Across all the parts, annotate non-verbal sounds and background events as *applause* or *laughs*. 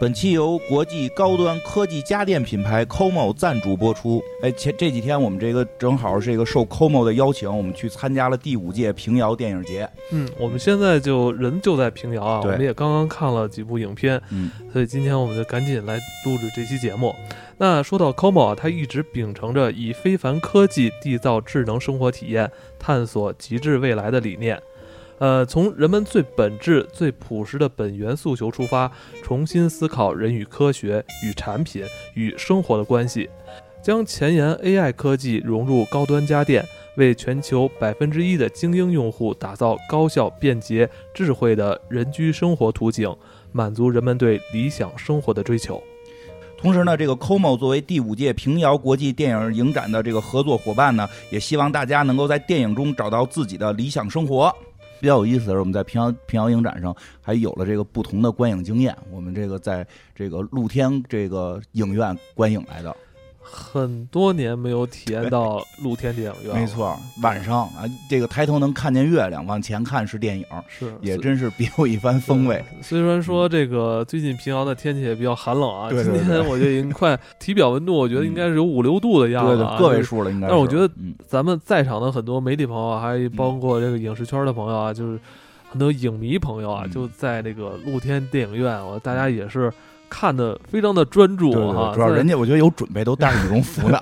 本期由国际高端科技家电品牌 COMO 赞助播出。哎，前这几天我们这个正好是一个受 COMO 的邀请，我们去参加了第五届平遥电影节。嗯，我们现在就人就在平遥啊，我们也刚刚看了几部影片，嗯，所以今天我们就赶紧来录制这期节目。那说到 COMO 啊，它一直秉承着以非凡科技缔造智能生活体验，探索极致未来的理念。呃，从人们最本质、最朴实的本源诉求出发，重新思考人与科学、与产品、与生活的关系，将前沿 AI 科技融入高端家电，为全球百分之一的精英用户打造高效、便捷、智慧的人居生活图景，满足人们对理想生活的追求。同时呢，这个 COMO 作为第五届平遥国际电影影展的这个合作伙伴呢，也希望大家能够在电影中找到自己的理想生活。比较有意思的是，我们在平遥平遥影展上还有了这个不同的观影经验。我们这个在这个露天这个影院观影来的，很多年没有体验到露天电影院，没，错，晚上啊，这个抬头能看见月亮，往前看是电影，是也真是别有一番风味。虽然说这个最近平遥的天气也比较寒冷啊，对对对今天我觉得已经快体表温度，我觉得应该是有五六度的样子啊，个位数了应该。但是我觉得嗯，咱们在场的很多媒体朋友，还包括这个影视圈的朋友啊，就是很多影迷朋友啊，嗯。就在这个露天电影院，我大家也是看的非常的专注对对哈。对，主要人家我觉得有准备，都带着羽绒服呢。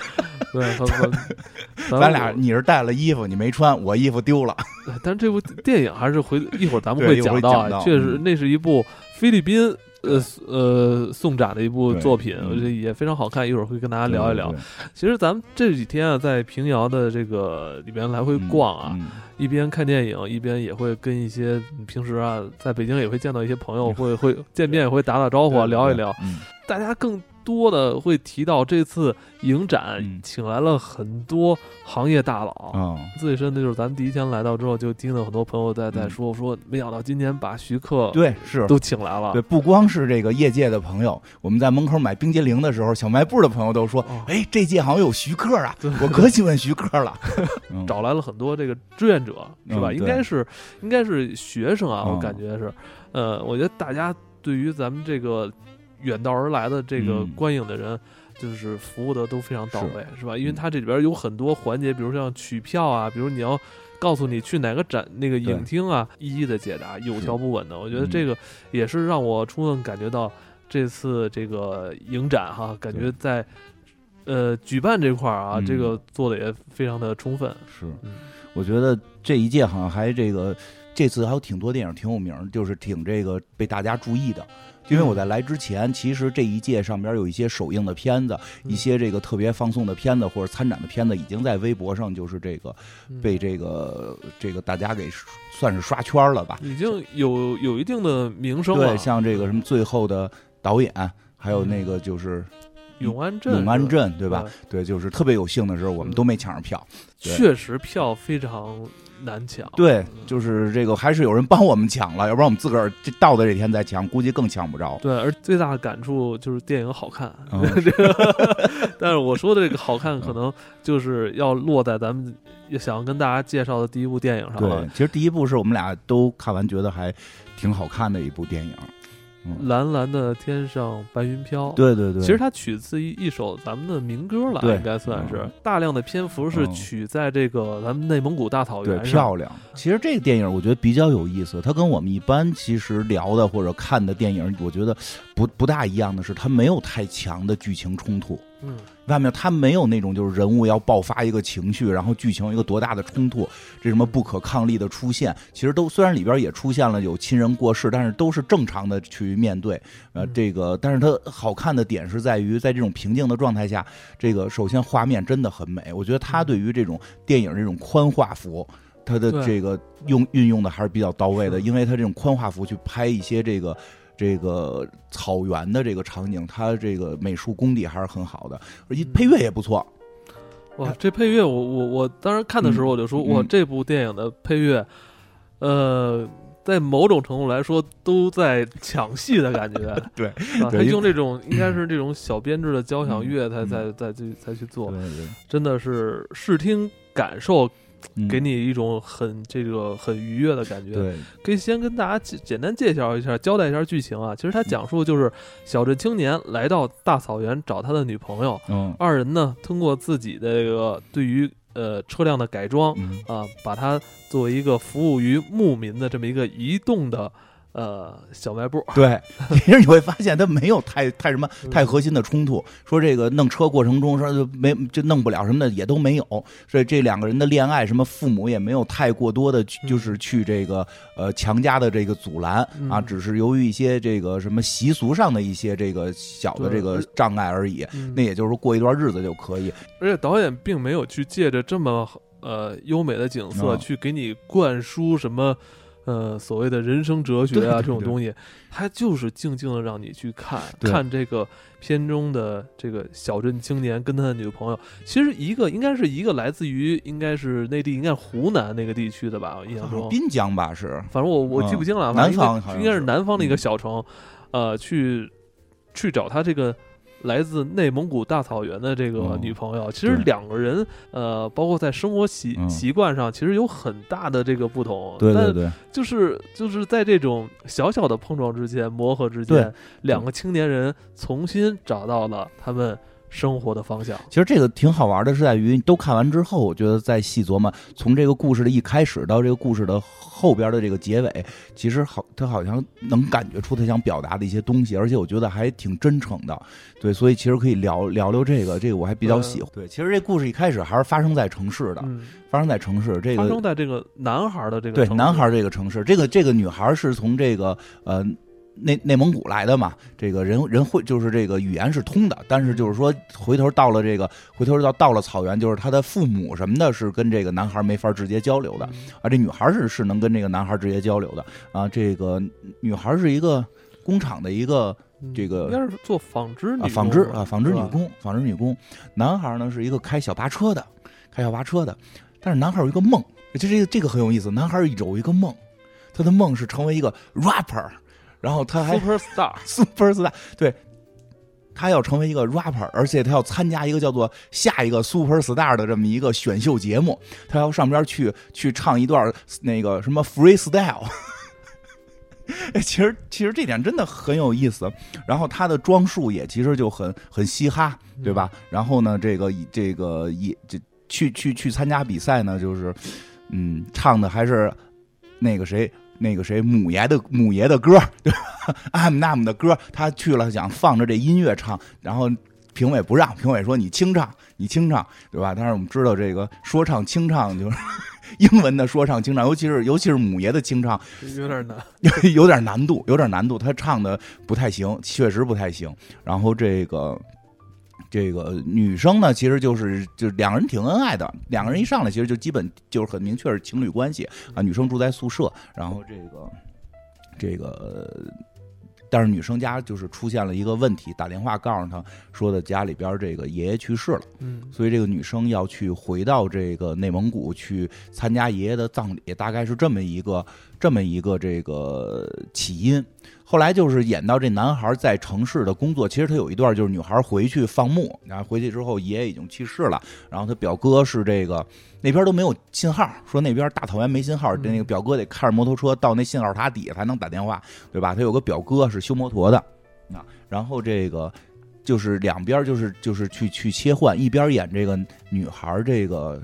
*laughs* 对，很很 *laughs* 咱咱俩你是带了衣服，你没穿，我衣服丢了。*laughs* 但是这部电影还是回一会儿咱们会讲到确实嗯那是一部菲律宾。呃呃，送展的一部作品，嗯我觉得也非常好看。一会儿会跟大家聊一聊。其实咱们这几天啊，在平遥的这个里边来回逛啊，，嗯一边看电影，一边也会跟一些嗯平时啊，在北京也会见到一些朋友，会会见面也会打打招呼啊，聊一聊。。嗯大家更多的会提到这次影展嗯请来了很多行业大佬。嗯最深的就是咱们第一天来到之后，就听到很多朋友在在嗯说说，没想到今年把徐克对，是。都请来了对，。不光是这个业界的朋友，我们在门口买冰激凌的时候，小卖部的朋友都说哦：“哎，这届好像有徐克啊！”我可喜欢徐克了。*laughs* 嗯找来了很多这个志愿者，是吧？嗯应该是应该是学生啊，嗯我感觉是，呃，我觉得大家对于咱们这个远道而来的这个嗯观影的人，就是服务的都非常到位，是吧？因为嗯它这里边有很多环节，比如像取票啊，比如你要告诉你去哪个展那个影厅啊，一一的解答，有条不紊的。我觉得嗯这个也是让我充分感觉到这次这个影展哈，感觉在。呃，举办这块儿啊，嗯这个做的也非常的充分。是嗯，我觉得这一届好像还这个，这次还有挺多电影挺有名，就是挺这个被大家注意的。因为我在来之前，其实这一届上边有一些首映的片子，嗯一些这个特别放送的片子或者参展的片子，已经在微博上就是这个嗯被这个这个大家给算是刷圈了吧。已经有有一定的名声了。对，像这个什么最后的导演，还有那个就是永安镇，永安镇，对吧？？对，就是特别有幸的时候，我们都没抢上票。确实票非常难抢。对嗯，就是这个还是有人帮我们抢了，要不然我们自个儿这到的这天再抢，估计更抢不着。对，而最大的感触就是电影好看。嗯这个，但是我说的这个好看，可能就是要落在咱们想要跟大家介绍的第一部电影上对了。，其实第一部是我们俩都看完，觉得还挺好看的一部电影。蓝蓝的天上白云飘。。对对对，其实它取自一一首咱们的民歌了，对应该算是嗯大量的篇幅是嗯取在这个咱们内蒙古大草原上。漂亮。其实这个电影我觉得比较有意思，它跟我们一般其实聊的或者看的电影，我觉得不不大一样的是，它没有太强的剧情冲突。嗯，外面它没有那种就是人物要爆发一个情绪，然后剧情一个多大的冲突，这什么不可抗力的出现，其实都虽然里边也出现了有亲人过世，但是都是正常的去面对。呃，嗯这个但是它好看的点是在于在这种平静的状态下，这个首先画面真的很美，我觉得它对于这种电影这种宽画幅。它的这个用运用的还是比较到位的，因为它这种宽画幅去拍一些这个这个草原的这个场景，它这个美术功底还是很好的，而且配乐也不错。哇，这配乐我我我当时看的时候我就说，嗯哇，这部电影的配乐，呃，在某种程度来说都在抢戏的感觉，*laughs* 对？他对用这种应该是这种小编制的交响乐才嗯才才才去才去做，对对，真的是视听感受嗯给你一种很这个很愉悦的感觉。对，可以先跟大家简简单介绍一下，交代一下剧情啊。其实他讲述就是小镇青年来到大草原找他的女朋友，嗯二人呢通过自己的这个对于呃车辆的改装嗯啊，把它作为一个服务于牧民的这么一个移动的呃小卖部。对，*laughs* 其实你会发现他没有太太什么嗯太核心的冲突。说这个弄车过程中说就没就弄不了什么的也都没有，所以这两个人的恋爱什么父母也没有太过多的就是去这个呃强加的这个阻拦啊，嗯只是由于一些这个什么习俗上的一些这个小的这个障碍而已。嗯那也就是说过一段日子就可以。而且导演并没有去借着这么呃优美的景色啊去给你灌输什么。呃，所谓的人生哲学啊，这种东西，它就是静静的让你去看看这个片中的这个小镇青年跟他的女朋友。其实一个应该是一个来自于应该是内地，应该是湖南那个地区的吧，我印象中。滨江吧是，反正我我记不清了，南方应该是是南方的一个嗯小城，呃，去去找他这个来自内蒙古大草原的这个哦女朋友。其实两个人，呃，包括在生活习嗯习惯上，其实有很大的这个不同。但对对对，就是就是在这种小小的碰撞之间、磨合之间，两个青年人重新找到了他们生活的方向。其实这个挺好玩的，是在于都看完之后，我觉得再细琢磨，从这个故事的一开始到这个故事的后边的这个结尾，其实好，他好像能感觉出他想表达的一些东西，而且我觉得还挺真诚的。对，所以其实可以聊聊聊这个，这个我还比较喜欢。对，其实这故事一开始还是发生在城市的，嗯，发生在城市。这个发生在这个男孩的这个城市对男孩这个城市，这个这个女孩是从这个呃内内蒙古来的嘛，这个人人会就是这个语言是通的，但是就是说回头到了这个回头到到了草原，就是他的父母什么的是跟这个男孩没法直接交流的嗯啊，这女孩是是能跟这个男孩直接交流的啊，这个女孩是一个工厂的一个嗯这个应该是做纺织女啊纺织啊纺织女工，纺织女工，男孩呢是一个开小巴车的，开小巴车的，但是男孩有一个梦，就这个这个很有意思，男孩有一个梦，他的梦是成为一个 rapper，然后他还 super star，super *laughs* star，对。他要成为一个 rapper，而且他要参加一个叫做“下一个 super star” 的这么一个选秀节目，他要上边去去唱一段那个什么 freestyle。*laughs* 哎其实其实这点真的很有意思，然后他的装束也其实就很很嘻哈，对吧？然后呢，这个这个也这去去去参加比赛呢，就是嗯，唱的还是那个谁那个谁母爷的母爷的歌，*laughs* 对吧？I'm Nam 的歌，他去了想放着这音乐唱，然后评委不让，评委说你清唱，你清唱，对吧？但是我们知道这个说唱清唱就是 *laughs* 英文的说唱清唱，尤其是尤其是母爷的清唱，有点难。有 *laughs* 有点难度，有点难度，他唱的不太行，确实不太行。然后这个这个女生呢，其实就是就是两个人挺恩爱的，两个人一上来其实就基本就是很明确是情侣关系啊。女生住在宿舍，然后这个这个。但是女生家就是出现了一个问题，打电话告诉她说的家里边这个爷爷去世了，嗯所以这个女生要去回到这个内蒙古去参加爷爷的葬礼，大概是这么一个这么一个这个起因。后来就是演到这男孩在城市的工作，其实他有一段就是女孩回去放牧，然后回去之后爷爷已经去世了，然后他表哥是这个那边都没有信号，说那边大草原没信号，嗯那个表哥得开着摩托车到那信号塔底下才能打电话，对吧？他有个表哥是修摩托的啊，然后这个。就是两边就是就是去去切换，一边演这个女孩这个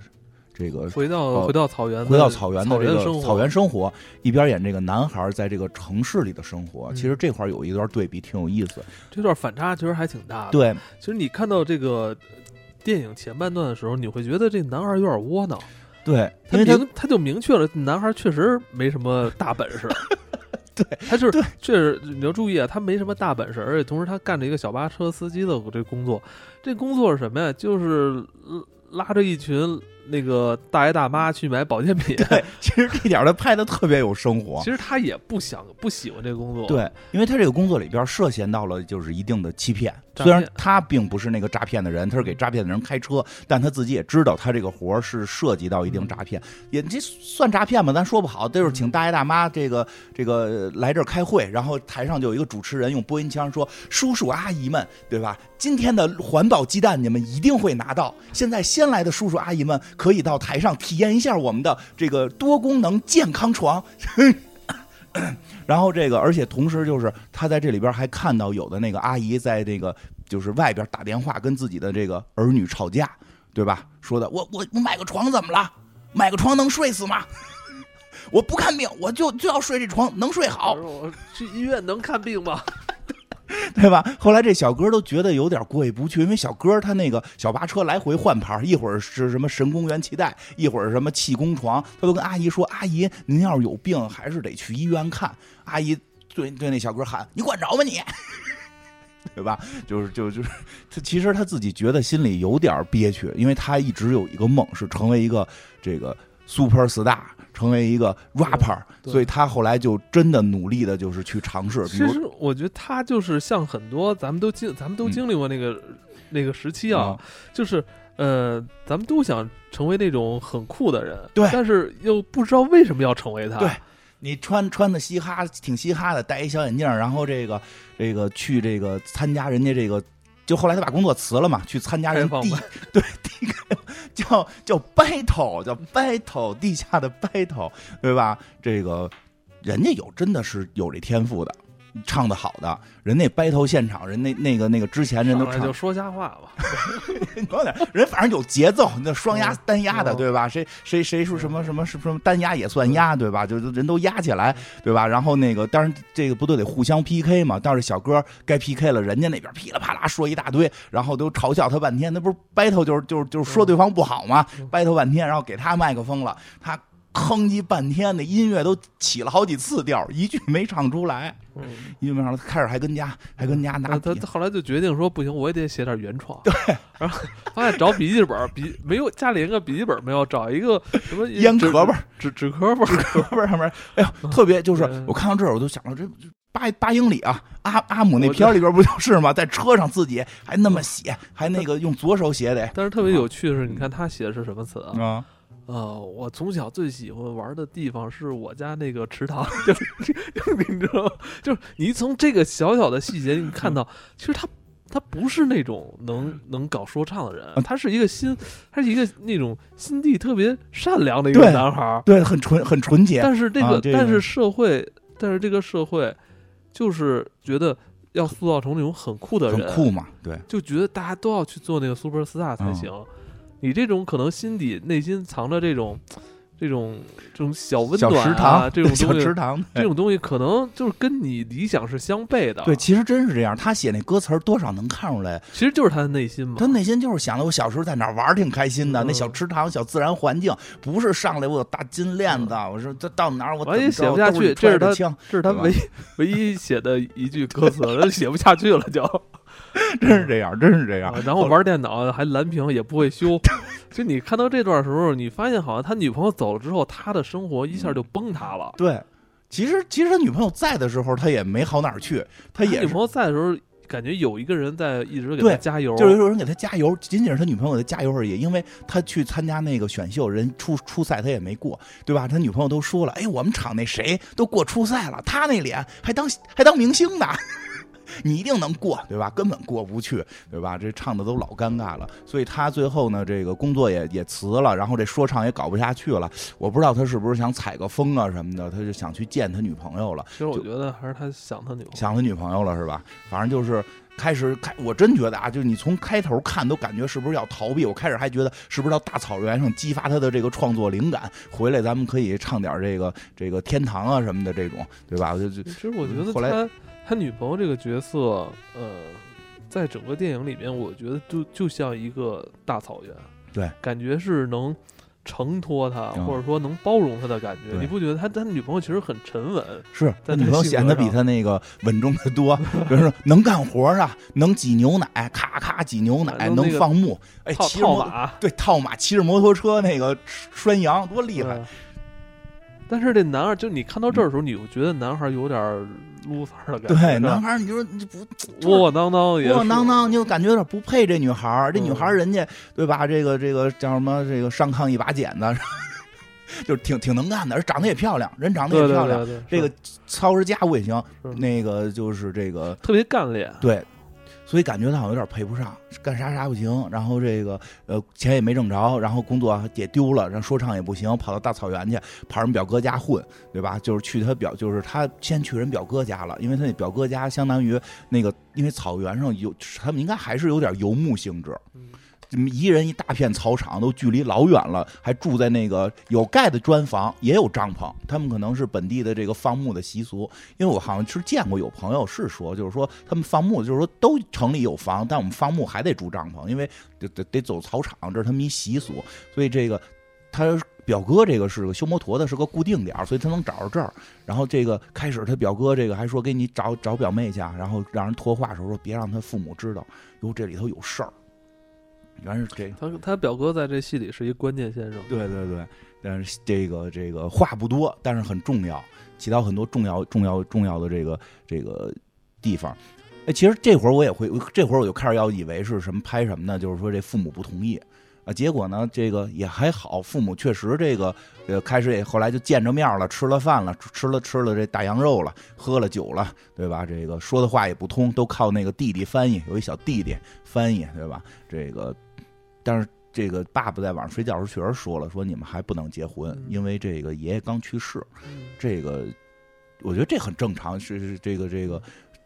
这个回到、呃回到草原，回到草原的这个草原生活草原生活，一边演这个男孩在这个城市里的生活。嗯其实这块儿有一段对比，挺有意思。这段反差其实还挺大的。，对其实你看到这个电影前半段的时候，你会觉得这男孩有点窝囊，对，他因为他明他就明确了，男孩确实没什么大本事。*laughs* 对，他就是确实你要注意啊，他没什么大本事，而且同时他干着一个小巴车司机的这工作。这工作是什么呀？就是拉着一群那个大爷大妈去买保健品。对，*laughs* 其实这点儿他拍的特别有生活其。实他也不想不喜欢这个工作。，对，因为他这个工作里边涉嫌到了就是一定的欺骗，诈虽然他并不是那个诈骗的人，他是给诈骗的人开车，但他自己也知道他这个活儿是涉及到一定诈骗，也这算诈骗吗？咱说不好，就是请大爷大妈这个这个来这儿开会，然后台上就有一个主持人用播音腔说：“叔叔阿姨们，对吧？今天的环保鸡蛋你们一定会拿到，现在先来的叔叔阿姨们可以到台上体验一下我们的这个多功能健康床。*laughs* *clears throat* 然后这个，而且同时就是他在这里边还看到有的那个阿姨在这个就是外边打电话跟自己的这个儿女吵架，对吧？说的我我我买个床怎么了？买个床能睡死吗？*laughs* 我不看病，我就就要睡这床，能睡好。我去医院能看病吗？对吧？后来这小哥都觉得有点过意不去，因为小哥他那个小巴车来回换牌，一会儿是什么神功元气袋，一会儿什么气功床，他都跟阿姨说：“阿姨，您要是有病，还是得去医院看。”阿姨对对那小哥喊：“你管着吗你？” *laughs* 对吧？就是就就是他其实他自己觉得心里有点憋屈，因为他一直有一个梦是成为一个这个 super star。成为一个 rapper，所以他后来就真的努力的，就是去尝试。其实我觉得他就是像很多咱们都经，咱们都经历过那个那个时期啊，就是呃，咱们都想成为那种很酷的人，对，但是又不知道为什么要成为他。对，你穿穿的嘻哈，挺嘻哈的，戴一小眼镜，然后这个这个去这个参加人家这个。就后来他把工作辞了嘛，去参加人地 *laughs* 对地叫叫 battle 叫 battle 地下的 battle 对吧？这个人家有真的是有这天赋的。唱的好的人，那 battle 现场人，那那个那个之前人都唱就说瞎话吧，*laughs* 有点人反正有节奏，那双压单压的对吧？谁谁谁说什么什么什么单压也算压对吧？就人都压起来对吧？然后那个当然这个不都得互相 PK 嘛？但是小哥该 PK 了，人家那边噼里啪啦说一大堆，然后都嘲笑他半天，那不是 battle 就是就是就是说对方不好嘛？battle 半天，然后给他麦克风了，他。哼唧半天，那音乐都起了好几次调，一句没唱出来。嗯，因为上开始还跟家还跟家拿。他后来就决定说不行，我也得写点原创。对，*laughs* 然后发现找笔记本笔没有，家里连个笔记本没有，找一个什么 *laughs* 烟壳本、纸纸壳本、纸壳本上面，哎呀，特别就是我看到这儿，我都想到这八八英里啊，阿阿姆那片里边不就是吗？在车上自己还那么写，还那个用左手写的。但是特别有趣的是，你看他写的是什么词啊？呃，我从小最喜欢玩的地方是我家那个池塘，*laughs* 就你知道吗？就是你从这个小小的细节，你看到，其实他他不是那种能能搞说唱的人，他是一个心，他是一个那种心地特别善良的一个男孩，对，很纯很纯洁。但是这个，但是社会，但是这个社会，就是觉得要塑造成那种很酷的人，很酷嘛，对，就觉得大家都要去做那个 super star 才行。你这种可能心底内心藏着这种，这种这种小温暖啊，这种 *laughs* 小池塘，这种东西可能就是跟你理想是相悖的。对，其实真是这样。他写那歌词多少能看出来，其实就是他的内心嘛。他内心就是想的，我小时候在哪玩挺开心的，那小池塘、小自然环境，不是上来我有大金链子，我说这到哪儿我也写不下去。这是他，这是他唯唯一写的一句歌词，写不下去了就。*laughs* 真是这样，真是这样。然后玩电脑还蓝屏，也不会修。*laughs* 就你看到这段时候，你发现好像他女朋友走了之后，他的生活一下就崩塌了。对，其实其实他女朋友在的时候，他也没好哪儿去。他也女朋友在的时候，感觉有一个人在一直给他加油，就是有人给他加油。仅仅是他女朋友给他加油而已，因为他去参加那个选秀，人初初赛他也没过，对吧？他女朋友都说了，哎，我们厂那谁都过初赛了，他那脸还当还当明星呢。你一定能过，对吧？根本过不去，对吧？这唱的都老尴尬了，所以他最后呢，这个工作也也辞了，然后这说唱也搞不下去了。我不知道他是不是想采个风啊什么的，他就想去见他女朋友了。其实我觉得还是他想他女朋友，想他女朋友了是吧？反正就是开始开，我真觉得啊，就是你从开头看都感觉是不是要逃避？我开始还觉得是不是到大草原上激发他的这个创作灵感，回来咱们可以唱点这个这个天堂啊什么的这种，对吧？就就其实我觉得后来。他女朋友这个角色，呃，在整个电影里面，我觉得就就像一个大草原，对，感觉是能承托他，或者说能包容他的感觉。你不觉得他他女朋友其实很沉稳？是，他女朋友显得比他那个稳重的多。比如说能干活啊，能挤牛奶，咔咔挤牛奶，能放牧，哎，骑套马，对，套马，骑着摩托车那个拴羊，多厉害。但是这男孩，就你看到这儿的时候，你又觉得男孩有点 loser 的感觉。对，男孩，你说你不窝窝囊囊，窝窝囊囊，你就感觉有点不配这女孩。这女孩人家对吧？这个这个叫什么？这个上炕一把剪子，*laughs* 就是挺挺能干的，而长得也漂亮，人长得也漂亮。这个操持家务也行。那个就是这个特别干练。对，所以感觉他好像有点配不上，干啥啥不行，然后这个呃钱也没挣着，然后工作也丢了，然后说唱也不行，跑到大草原去，跑人表哥家混，对吧？就是去他表，就是他先去人表哥家了，因为他那表哥家相当于那个，因为草原上有他们应该还是有点游牧性质。一人一大片草场，都距离老远了，还住在那个有盖的砖房，也有帐篷。他们可能是本地的这个放牧的习俗，因为我好像是见过有朋友是说，就是说他们放牧，就是说都城里有房，但我们放牧还得住帐篷，因为得得得走草场，这是他们一习俗。所以这个他表哥这个是个修摩托的，是个固定点，所以他能找着这儿。然后这个开始他表哥这个还说给你找找表妹去，然后让人托话时候说别让他父母知道，哟这里头有事儿。原是这，他他表哥在这戏里是一关键先生。对对对，但是这个这个话不多，但是很重要，起到很多重要重要重要的这个这个地方。哎，其实这会儿我也会，这会儿我就开始要以为是什么拍什么呢？就是说这父母不同意啊。结果呢，这个也还好，父母确实这个呃开始也后来就见着面了，吃了饭了，吃了吃了这大羊肉了，喝了酒了，对吧？这个说的话也不通，都靠那个弟弟翻译，有一小弟弟翻译，对吧？这个。但是这个爸爸在晚上睡觉时候确实说了，说你们还不能结婚，因为这个爷爷刚去世。这个我觉得这很正常，是是这个这个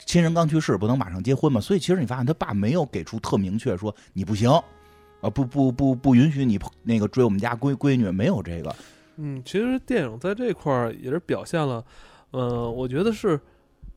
亲人刚去世不能马上结婚嘛。所以其实你发现他爸没有给出特明确说你不行啊，不不不不允许你那个追我们家闺闺女，没有这个。嗯，其实电影在这块儿也是表现了，呃，我觉得是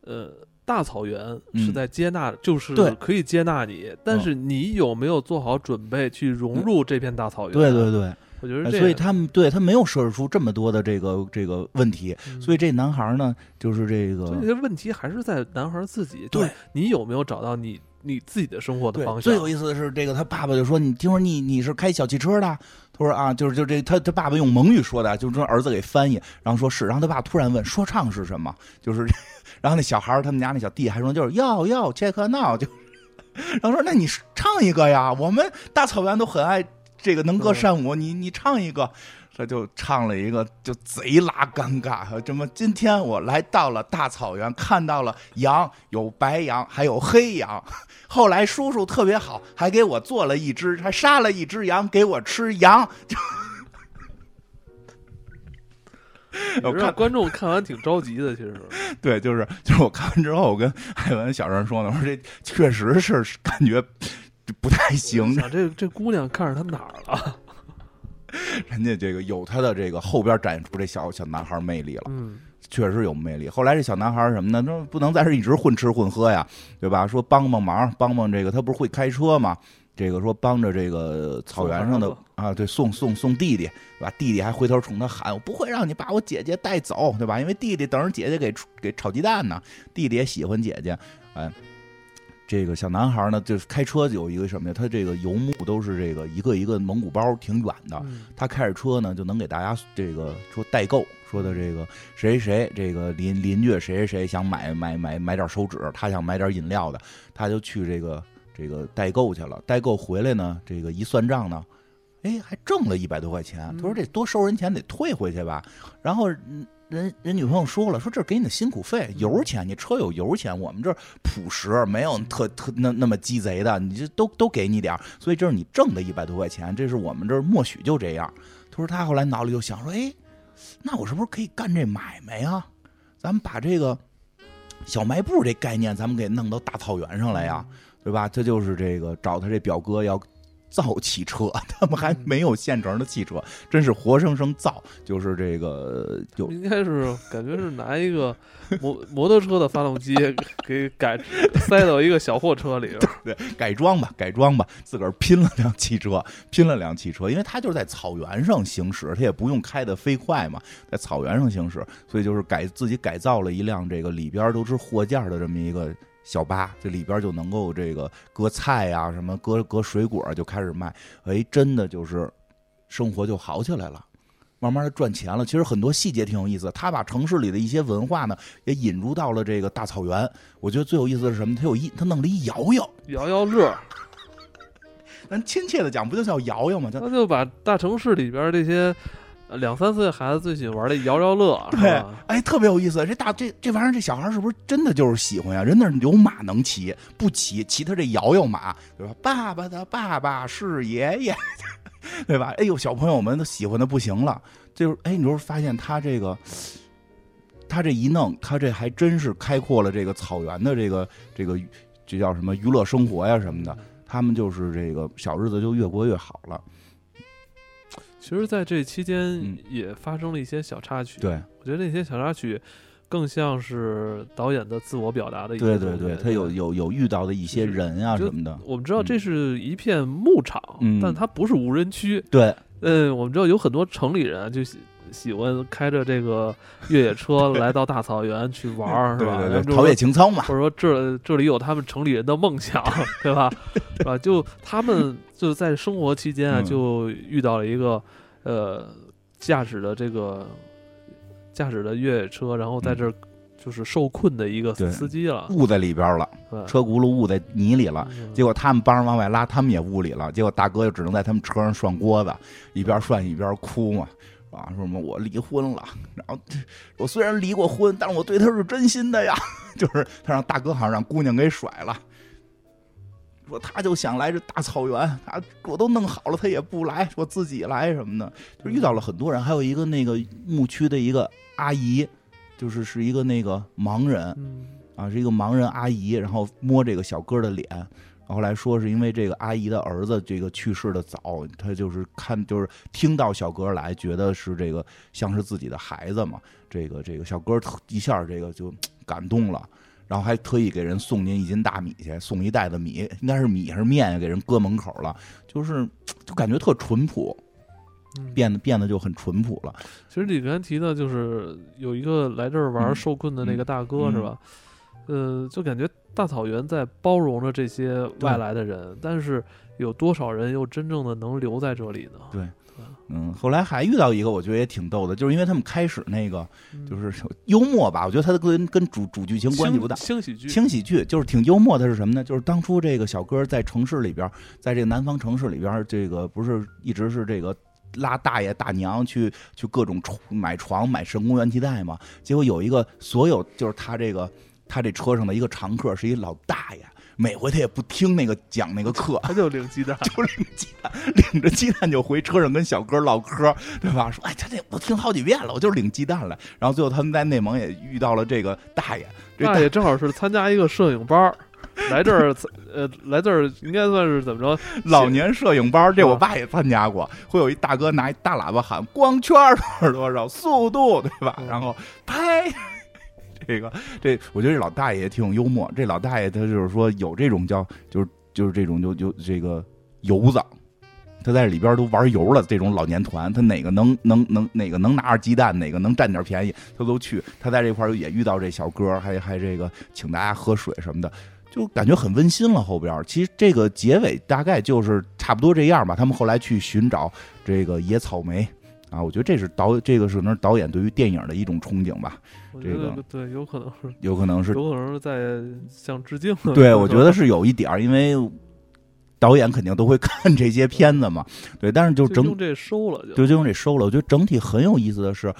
呃。大草原是在接纳，就是可以接纳你，但是你有没有做好准备去融入这片大草原？对对对，我觉得，所以他们对他没有设置出这么多的这个这个问题，所以这男孩呢，就是这个，所以这问题还是在男孩自己。对，你有没有找到你你自己的生活的方向？最有意思的是，这个他爸爸就说：“你听说你你是开小汽车的？”他说：“啊，就是就这，他他爸爸用蒙语说的，就是说儿子给翻译，然后说是，然后他爸突然问：说唱是什么？就是。”然后那小孩他们家那小弟还说就是要要切克闹就，然后说那你唱一个呀，我们大草原都很爱这个能歌善舞，你你唱一个，他就唱了一个就贼拉尴尬，这么今天我来到了大草原，看到了羊，有白羊还有黑羊，后来叔叔特别好，还给我做了一只，还杀了一只羊给我吃羊。就。我看观众看完挺着急的，其实 *laughs* 对，就是就是我看完之后，我跟艾文小声说呢，我说这确实是感觉不太行。这这姑娘看上他哪儿了？*laughs* 人家这个有他的这个后边展现出这小小男孩魅力了，嗯，确实有魅力。后来这小男孩什么呢？那不能在这一直混吃混喝呀，对吧？说帮帮忙，帮帮这个，他不是会开车吗？这个说帮着这个草原上的啊，对，送送送弟弟，对吧？弟弟还回头冲他喊：“我不会让你把我姐姐带走，对吧？因为弟弟等着姐姐给给炒鸡蛋呢。弟弟也喜欢姐姐，哎，这个小男孩呢，就是开车有一个什么呀？他这个游牧都是这个一个一个蒙古包，挺远的。他开着车呢，就能给大家这个说代购，说的这个谁谁这个邻邻居谁谁谁想买买买买点手纸，他想买点饮料的，他就去这个。这个代购去了，代购回来呢，这个一算账呢，哎，还挣了一百多块钱。他说这多收人钱得退回去吧。然后人人女朋友说了，说这是给你的辛苦费，油钱，你车有油钱，我们这朴实，没有特特那那么鸡贼的，你这都都给你点所以这是你挣的一百多块钱，这是我们这默许就这样。他说他后来脑里就想说，哎，那我是不是可以干这买卖呀？咱们把这个小卖部这概念，咱们给弄到大草原上来呀？对吧？他就是这个找他这表哥要造汽车，*laughs* 他们还没有现成的汽车，真是活生生造。就是这个，就应该是感觉是拿一个摩摩托车的发动机给改塞到一个小货车里，对，改装吧，改装吧，自个儿拼了辆汽车，拼了辆汽车，因为他就是在草原上行驶，他也不用开的飞快嘛，在草原上行驶，所以就是改自己改造了一辆这个里边都是货架的这么一个。小巴这里边就能够这个割菜呀，什么割割水果就开始卖，哎，真的就是生活就好起来了，慢慢的赚钱了。其实很多细节挺有意思，他把城市里的一些文化呢也引入到了这个大草原。我觉得最有意思的是什么？他有一他弄了一摇摇摇摇乐，咱亲切的讲不就叫摇摇吗？他就把大城市里边这些。两三岁孩子最喜欢玩的摇摇乐，对？哎，特别有意思。这大这这玩意儿，这小孩是不是真的就是喜欢呀？人那有马能骑，不骑骑他这摇摇马，对吧？爸爸的爸爸是爷爷，*laughs* 对吧？哎呦，小朋友们都喜欢的不行了。就是哎，你说发现他这个，他这一弄，他这还真是开阔了这个草原的这个这个这叫什么娱乐生活呀什么的。他们就是这个小日子就越过越好了。其实，在这期间嗯也发生了一些小插曲。对我觉得那些小插曲更像是导演的自我表达的一对对个东西对，他有有有遇到的一些人啊就什么的。我们知道嗯这是一片牧场，嗯但它不是无人区。对，嗯，我们知道有很多城里人啊就喜喜欢开着这个越野车 *laughs* 来到大草原去玩儿，是吧？陶冶情操嘛。或者说这这里有他们城里人的梦想，*laughs* 对吧？是吧？就他们就在生活期间啊，嗯就遇到了一个呃驾驶的这个驾驶的越野车，然后在这儿就是受困的一个司机了，误在里边了，车轱辘误在泥里了。嗯结果他们帮着往外拉，他们也误里了。结果大哥就只能在他们车上涮锅子，一边涮一边哭嘛，啊，说什么我离婚了，然后我虽然离过婚，但是我对他是真心的呀。*laughs* 就是他让大哥好像让姑娘给甩了，说他就想来这大草原，他我都弄好了，他也不来，说自己来什么的，就遇到了很多人，还有一个那个牧区的一个阿姨，就是是一个那个盲人，嗯啊，是一个盲人阿姨，然后摸这个小哥的脸，后来说是因为这个阿姨的儿子这个去世的早，他就是看就是听到小哥来，觉得是这个像是自己的孩子嘛，这个这个小哥特一下这个就感动了。然后还特意给人送进一斤大米去，送一袋子米，应该是米还是面呀，给人搁门口了，就是就感觉特淳朴，嗯变得变得就很淳朴了。其实里边提的就是有一个来这儿玩嗯受困的那个大哥、嗯是吧？呃，就感觉大草原在包容着这些外来的人，但是有多少人又真正的能留在这里呢？对嗯，后来还遇到一个，我觉得也挺逗的，就是因为他们开始那个嗯就是幽默吧，我觉得他跟跟主主剧情关系不大。轻喜剧，轻喜剧就是挺幽默的，是什么呢？就是当初这个小哥在城市里边，在这个南方城市里边，这个不是一直是这个拉大爷大娘去去各种买床买神功元气袋嘛。结果有一个所有就是他这个他这车上的一个常客是一老大爷，每回他也不听那个讲那个课，*laughs* 他就领鸡蛋，*laughs* 就领鸡蛋，领着鸡蛋就回车上跟小哥唠嗑，对吧？说哎，他这我听好几遍了，我就是领鸡蛋来。然后最后他们在内蒙也遇到了这个大爷，这大爷正好是参加一个摄影班儿，*laughs* 来这儿，呃，来这儿应该算是怎么着？老年摄影班，这我爸也参加过，会有一大哥拿一大喇叭喊光圈多少多少速度，对吧？嗯然后拍。这个这，我觉得这老大爷挺幽默。这老大爷他就是说有这种叫就是就是这种就就这个油子，他在里边都玩油了。这种老年团，他哪个能能能哪个能拿着鸡蛋，哪个能占点便宜，他都去。他在这块儿也遇到这小哥，还还这个请大家喝水什么的。就感觉很温馨了。后边其实这个结尾大概就是差不多这样吧。他们后来去寻找这个野草莓啊，我觉得这是导这个是可能是导演对于电影的一种憧憬吧，这个对，有可能是，有可能是有可能是在向致敬。对，我觉得是有一点儿，因为导演肯定都会 *laughs* 看这些片子嘛。对，但是就整就用这收了就。就就用这收了。我觉得整体很有意思的是，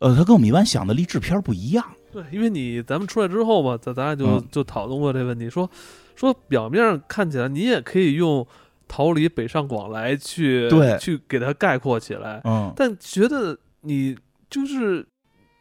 呃，它跟我们一般想的励志片儿不一样。对，因为你咱们出来之后吧，咱咱俩就、嗯就讨论过这问题，说说表面上看起来你也可以用逃离北上广来去对。去给它概括起来，嗯，但觉得你就是，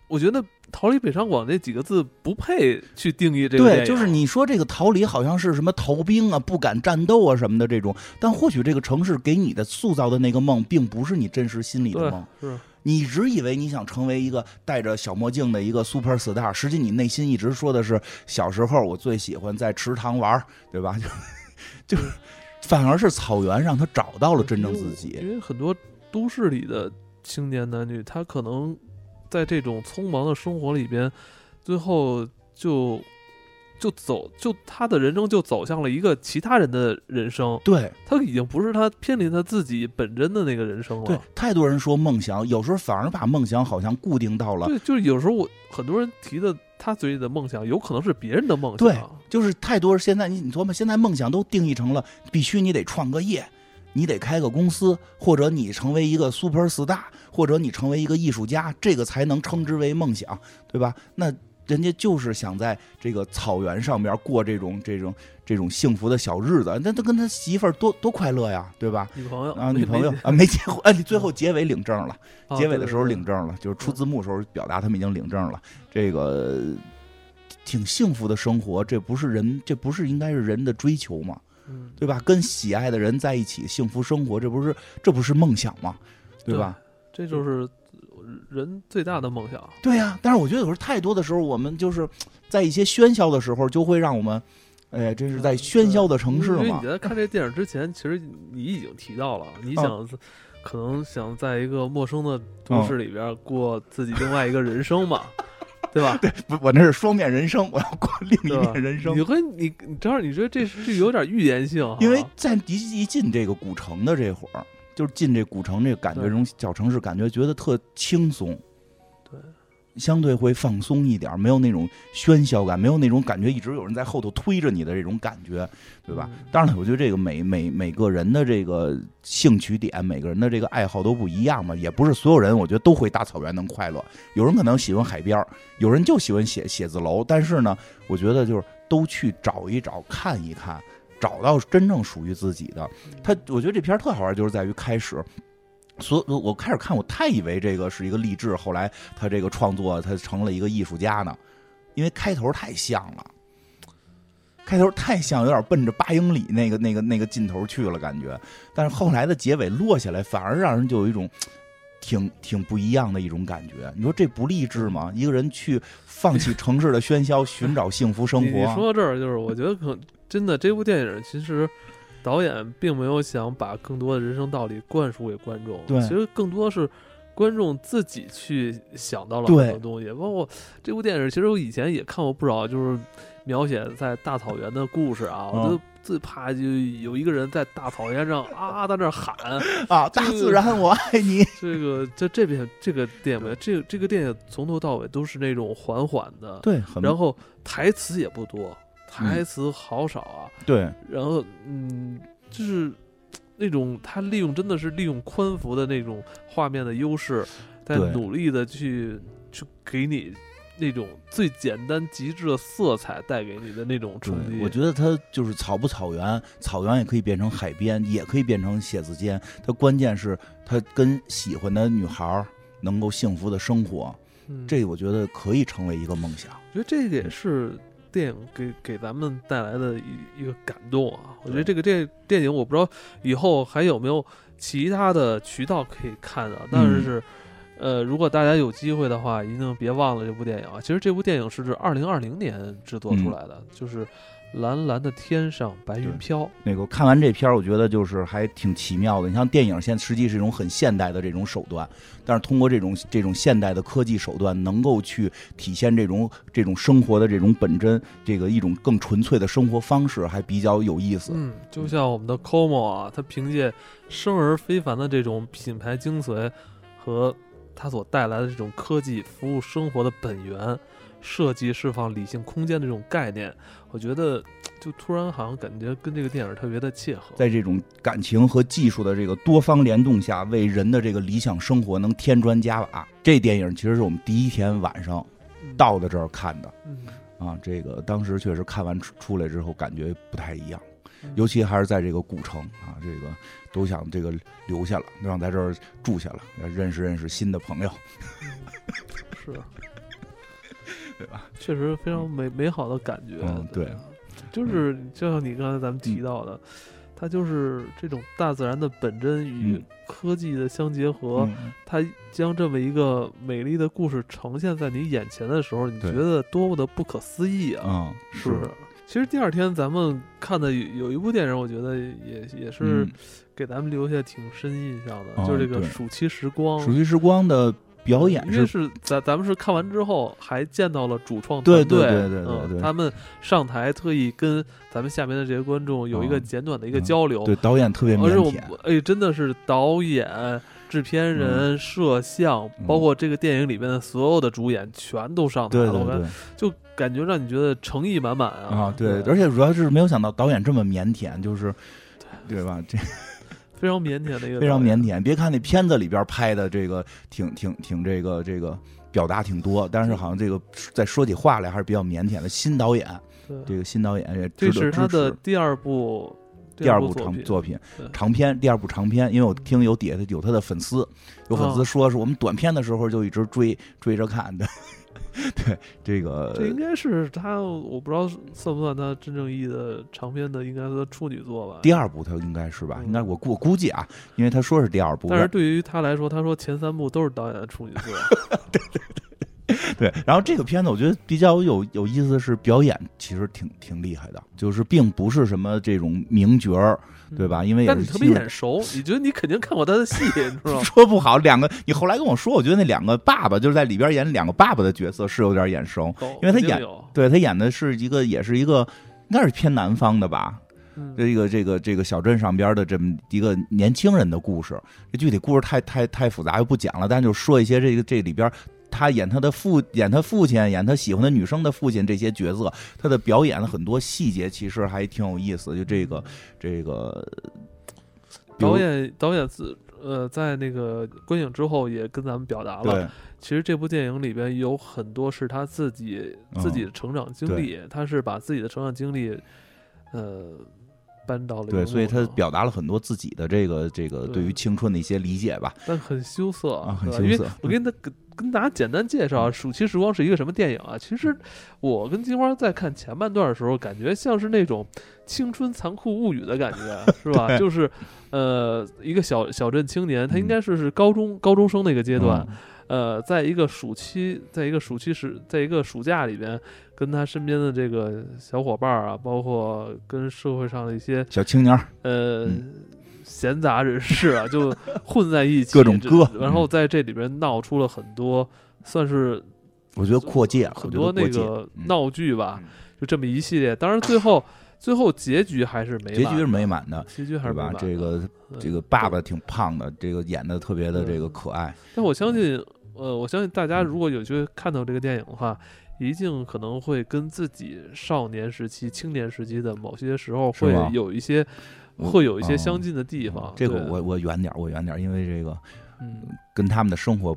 我觉得逃离北上广这几个字不配去定义这个对，就是你说这个逃离好像是什么逃兵啊、不敢战斗啊什么的这种，但或许这个城市给你的塑造的那个梦，并不是你真实心里的梦。*laughs* 是。你一直以为你想成为一个戴着小墨镜的一个 super star，实际你内心一直说的是小时候我最喜欢在池塘玩，对吧？就 *laughs* 就是反而是草原让他找到了真正自己。因为很多都市里的青年男女，他可能在这种匆忙的生活里边，最后就就走，就他的人生就走向了一个其他人的人生，对他已经不是他偏离他自己本真的那个人生了。对，太多人说梦想，有时候反而把梦想好像固定到了对，就是有时候我很多人提的他嘴里的梦想，有可能是别人的梦想。对就是太多。现在你你琢磨，现在梦想都定义成了必须你得创个业，你得开个公司，或者你成为一个 super star，或者你成为一个艺术家，这个才能称之为梦想，对吧？那人家就是想在这个草原上边过这种这种这种幸福的小日子，那他跟他媳妇儿多多快乐呀，对吧？女朋友啊，女朋友啊，没结婚，哎，最后结尾领证了，啊结尾的时候领证了，就是出字幕时候表达他们已经领证了，这个挺幸福的生活，这不是人，这不是应该是人的追求吗？嗯，对吧？跟喜爱的人在一起，幸福生活，这不是这不是梦想吗？对吧？这就是人最大的梦想。对呀、但是我觉得有时候太多的时候，我们就是在一些喧嚣的时候，就会让我们，哎，这是在喧嚣的城市嘛因为你。在看这电影之前，其实你已经提到了，你想、可能想在一个陌生的都市里边过自己另外一个人生嘛，*laughs* 对吧？不，我那是双面人生，我要过另一面人生你。和你，你正好你觉得这是有点预言性哈，因为在一一进这个古城的这会儿，就是进这古城这个感觉，对这种小城市感觉，觉得特轻松。对，相对会放松一点，没有那种喧嚣感，没有那种感觉一直有人在后头推着你的这种感觉，对吧？嗯当然了，我觉得这个每每每个人的这个兴趣点，每个人的这个爱好都不一样嘛，也不是所有人我觉得都会大草原能快乐。有人可能喜欢海边儿有人就喜欢写写字楼，但是呢，我觉得就是都去找一找，看一看，找到真正属于自己的。他，我觉得这片儿特好玩，就是在于开始。所以，我开始看，我太以为这个是一个励志，后来他这个创作，他成了一个艺术家呢，因为开头太像了，开头太像，有点奔着八英里那个那个那个劲头去了，感觉。但是后来的结尾落下来，反而让人就有一种挺挺不一样的一种感觉。你说这不励志吗？一个人去放弃城市的喧嚣，寻找幸福生活你。说到这儿，就是我觉得可真的这部电影其实导演并没有想把更多的人生道理灌输给观众，对其实更多是观众自己去想到了很多东西。包括这部电影，其实我以前也看过不少，就是描写在大草原的故事啊，嗯我就最怕就有一个人在大草原上啊在那儿喊，啊，大自然，我爱你。*laughs* 这个在这边这个电影，这个这个电影从头到尾都是那种缓缓的，然后台词也不多，台词好少啊。对，然后嗯，就是那种他利用真的是利用宽幅的那种画面的优势，在努力的去去给你那种最简单极致的色彩带给你的那种对冲击。，我觉得他就是草不草原，草原也可以变成海边，也可以变成写字间。他关键是他跟喜欢的女孩能够幸福的生活，嗯这我觉得可以成为一个梦想。我觉得这个也是电影给给咱们带来的一一个感动啊！我觉得这个电电影，我不知道以后还有没有其他的渠道可以看啊，但嗯是。呃，如果大家有机会的话，一定别忘了这部电影啊！其实这部电影是指二零二零年制作出来的，就是《蓝蓝的天上白云飘》。那个看完这片儿，我觉得就是还挺奇妙的。你像电影现在实际是一种很现代的这种手段，但是通过这种这种现代的科技手段，能够去体现这种这种生活的这种本真，这个一种更纯粹的生活方式，还比较有意思。嗯，就像我们的 Como 啊，它凭借生而非凡的这种品牌精髓和它所带来的这种科技服务生活的本源，设计释放理性空间的这种概念，我觉得就突然好像感觉跟这个电影特别的切合。在这种感情和技术的这个多方联动下，为人的这个理想生活能添砖加瓦。这电影其实是我们第一天晚上嗯到的这儿看的嗯，啊，这个当时确实看完出出来之后感觉不太一样，嗯。尤其还是在这个古城啊，这个都想这个留下了，想在这儿住下了，认识认识新的朋友，是，对吧？确实非常美美好的感觉。嗯对就是就像你刚才咱们提到的，它就是这种大自然的本真与嗯科技的相结合。嗯它将这么一个美丽的故事呈现在你眼前的时候，你觉得多么的不可思议啊！啊，是？其实第二天咱们看的有有一部电影，我觉得也也是嗯给咱们留下挺深印象的，哦就是这个《暑期时光》。暑期时光的表演因为是是咱咱们是看完之后还见到了主创团队，对对对对对嗯，他们上台特意跟咱们下面的这些观众有一个嗯简短的一个嗯交流，对导演特别腼而且我们腆，哎，真的是导演、制片人、摄像，嗯包括这个电影里面的所有的主演全都上台了，我看对就感觉让你觉得诚意满满啊！啊，对，而且主要是没有想到导演这么腼腆，就是对吧？这非常腼腆的一个，非常腼腆。别看那片子里边拍的这个挺挺挺这个这个表达挺多，但是好像这个在说起话来还是比较腼腆的。新导演，这个新导演也这是他的第二部第二部长作品长篇，第二部长篇。因为我听有底下有他的粉丝，有粉丝说是我们短片的时候就一直追追着看的。*laughs* 对这个，这应该是他，我不知道算不算他真正意义的长篇的，应该是处女作吧？第二部他应该是吧？应该我估估计啊，因为他说是第二部。但是对于他来说，他说前三部都是导演的处女作。*laughs* 对对对 *laughs* 对。然后这个片子我觉得比较有有意思的是表演，其实挺挺厉害的，就是并不是什么这种名角儿。对吧？因为但你特别眼熟，你觉得你肯定看过他的戏，你知道吗？*laughs* 说不好，两个你后来跟我说，我觉得那两个爸爸就是在里边演两个爸爸的角色是有点眼熟，因为他演对他演的是一个也是一个应该是偏南方的吧，这个这个这个小镇上边的这么一个年轻人的故事。这具体故事太太太复杂，就不讲了，但就说一些这个这里边。他演他的父，演他父亲，演他喜欢的女生的父亲，这些角色，他的表演的很多细节其实还挺有意思。就这个，这个导演导演自呃，在那个观影之后也跟咱们表达了，其实这部电影里边有很多是他自己自己的成长经历，他是把自己的成长经历，呃。搬到了对，所以他表达了很多自己的这个这个对于青春的一些理解吧，但很羞涩啊，很羞涩。我跟他跟跟大家简单介绍《暑期时光》是一个什么电影啊？其实我跟金花在看前半段的时候，感觉像是那种青春残酷物语的感觉，*laughs* 是吧？就是呃，一个小小镇青年，他应该是是高中高中生那个阶段。呃，在一个暑期，在一个暑期时，在一个暑假里边，跟他身边的这个小伙伴啊，包括跟社会上的一些小青年呃，闲杂人士啊，就混在一起，各种歌，然后在这里边闹出了很多，算是我觉得扩界，很多那个闹剧吧，就这么一系列。当然，最后最后结局还是没结局是美满的，结局还是吧？这个这个爸爸挺胖的，这个演的特别的这个可爱。但我相信。呃，我相信大家如果有机会看到这个电影的话，一定可能会跟自己少年时期、青年时期的某些时候会有一些，会有一些相近的地方。这个我我远点，我远点，因为这个，嗯，跟他们的生活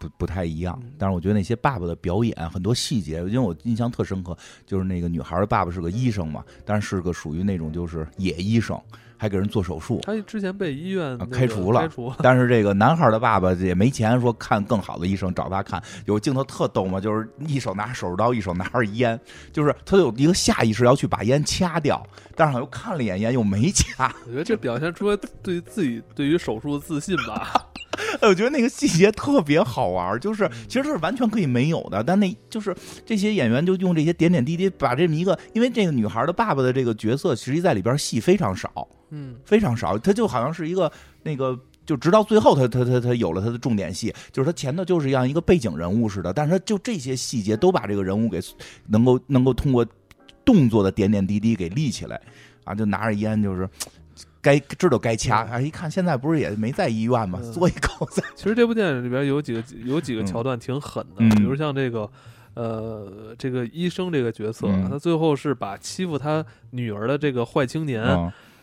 不不太一样。但是我觉得那些爸爸的表演很多细节，因为我印象特深刻，就是那个女孩的爸爸是个医生嘛，但是是个属于那种就是野医生。还给人做手术，他之前被医院开除了。*laughs* 但是这个男孩的爸爸也没钱，说看更好的医生找他看。有镜头特逗嘛，就是一手拿手术刀，一手拿着烟，就是他有一个下意识要去把烟掐掉，但是又看了一眼烟，又没掐。*laughs* 我觉得这表现出来对自己对于手术的自信吧。*laughs* 我觉得那个细节特别好玩，就是其实是完全可以没有的，但那就是这些演员就用这些点点滴滴把这么一个，因为这个女孩的爸爸的这个角色，实际在里边戏非常少，嗯，非常少，他就好像是一个那个，就直到最后他他他他有了他的重点戏，就是他前头就是像一个背景人物似的，但是他就这些细节都把这个人物给能够能够通过动作的点点滴滴给立起来，啊，就拿着烟就是。该知道该掐，啊！一看现在不是也没在医院吗？*laughs* 做一口子。其实这部电影里边有几个有几个桥段挺狠的，比如像这个，呃，这个医生这个角色，他最后是把欺负他女儿的这个坏青年。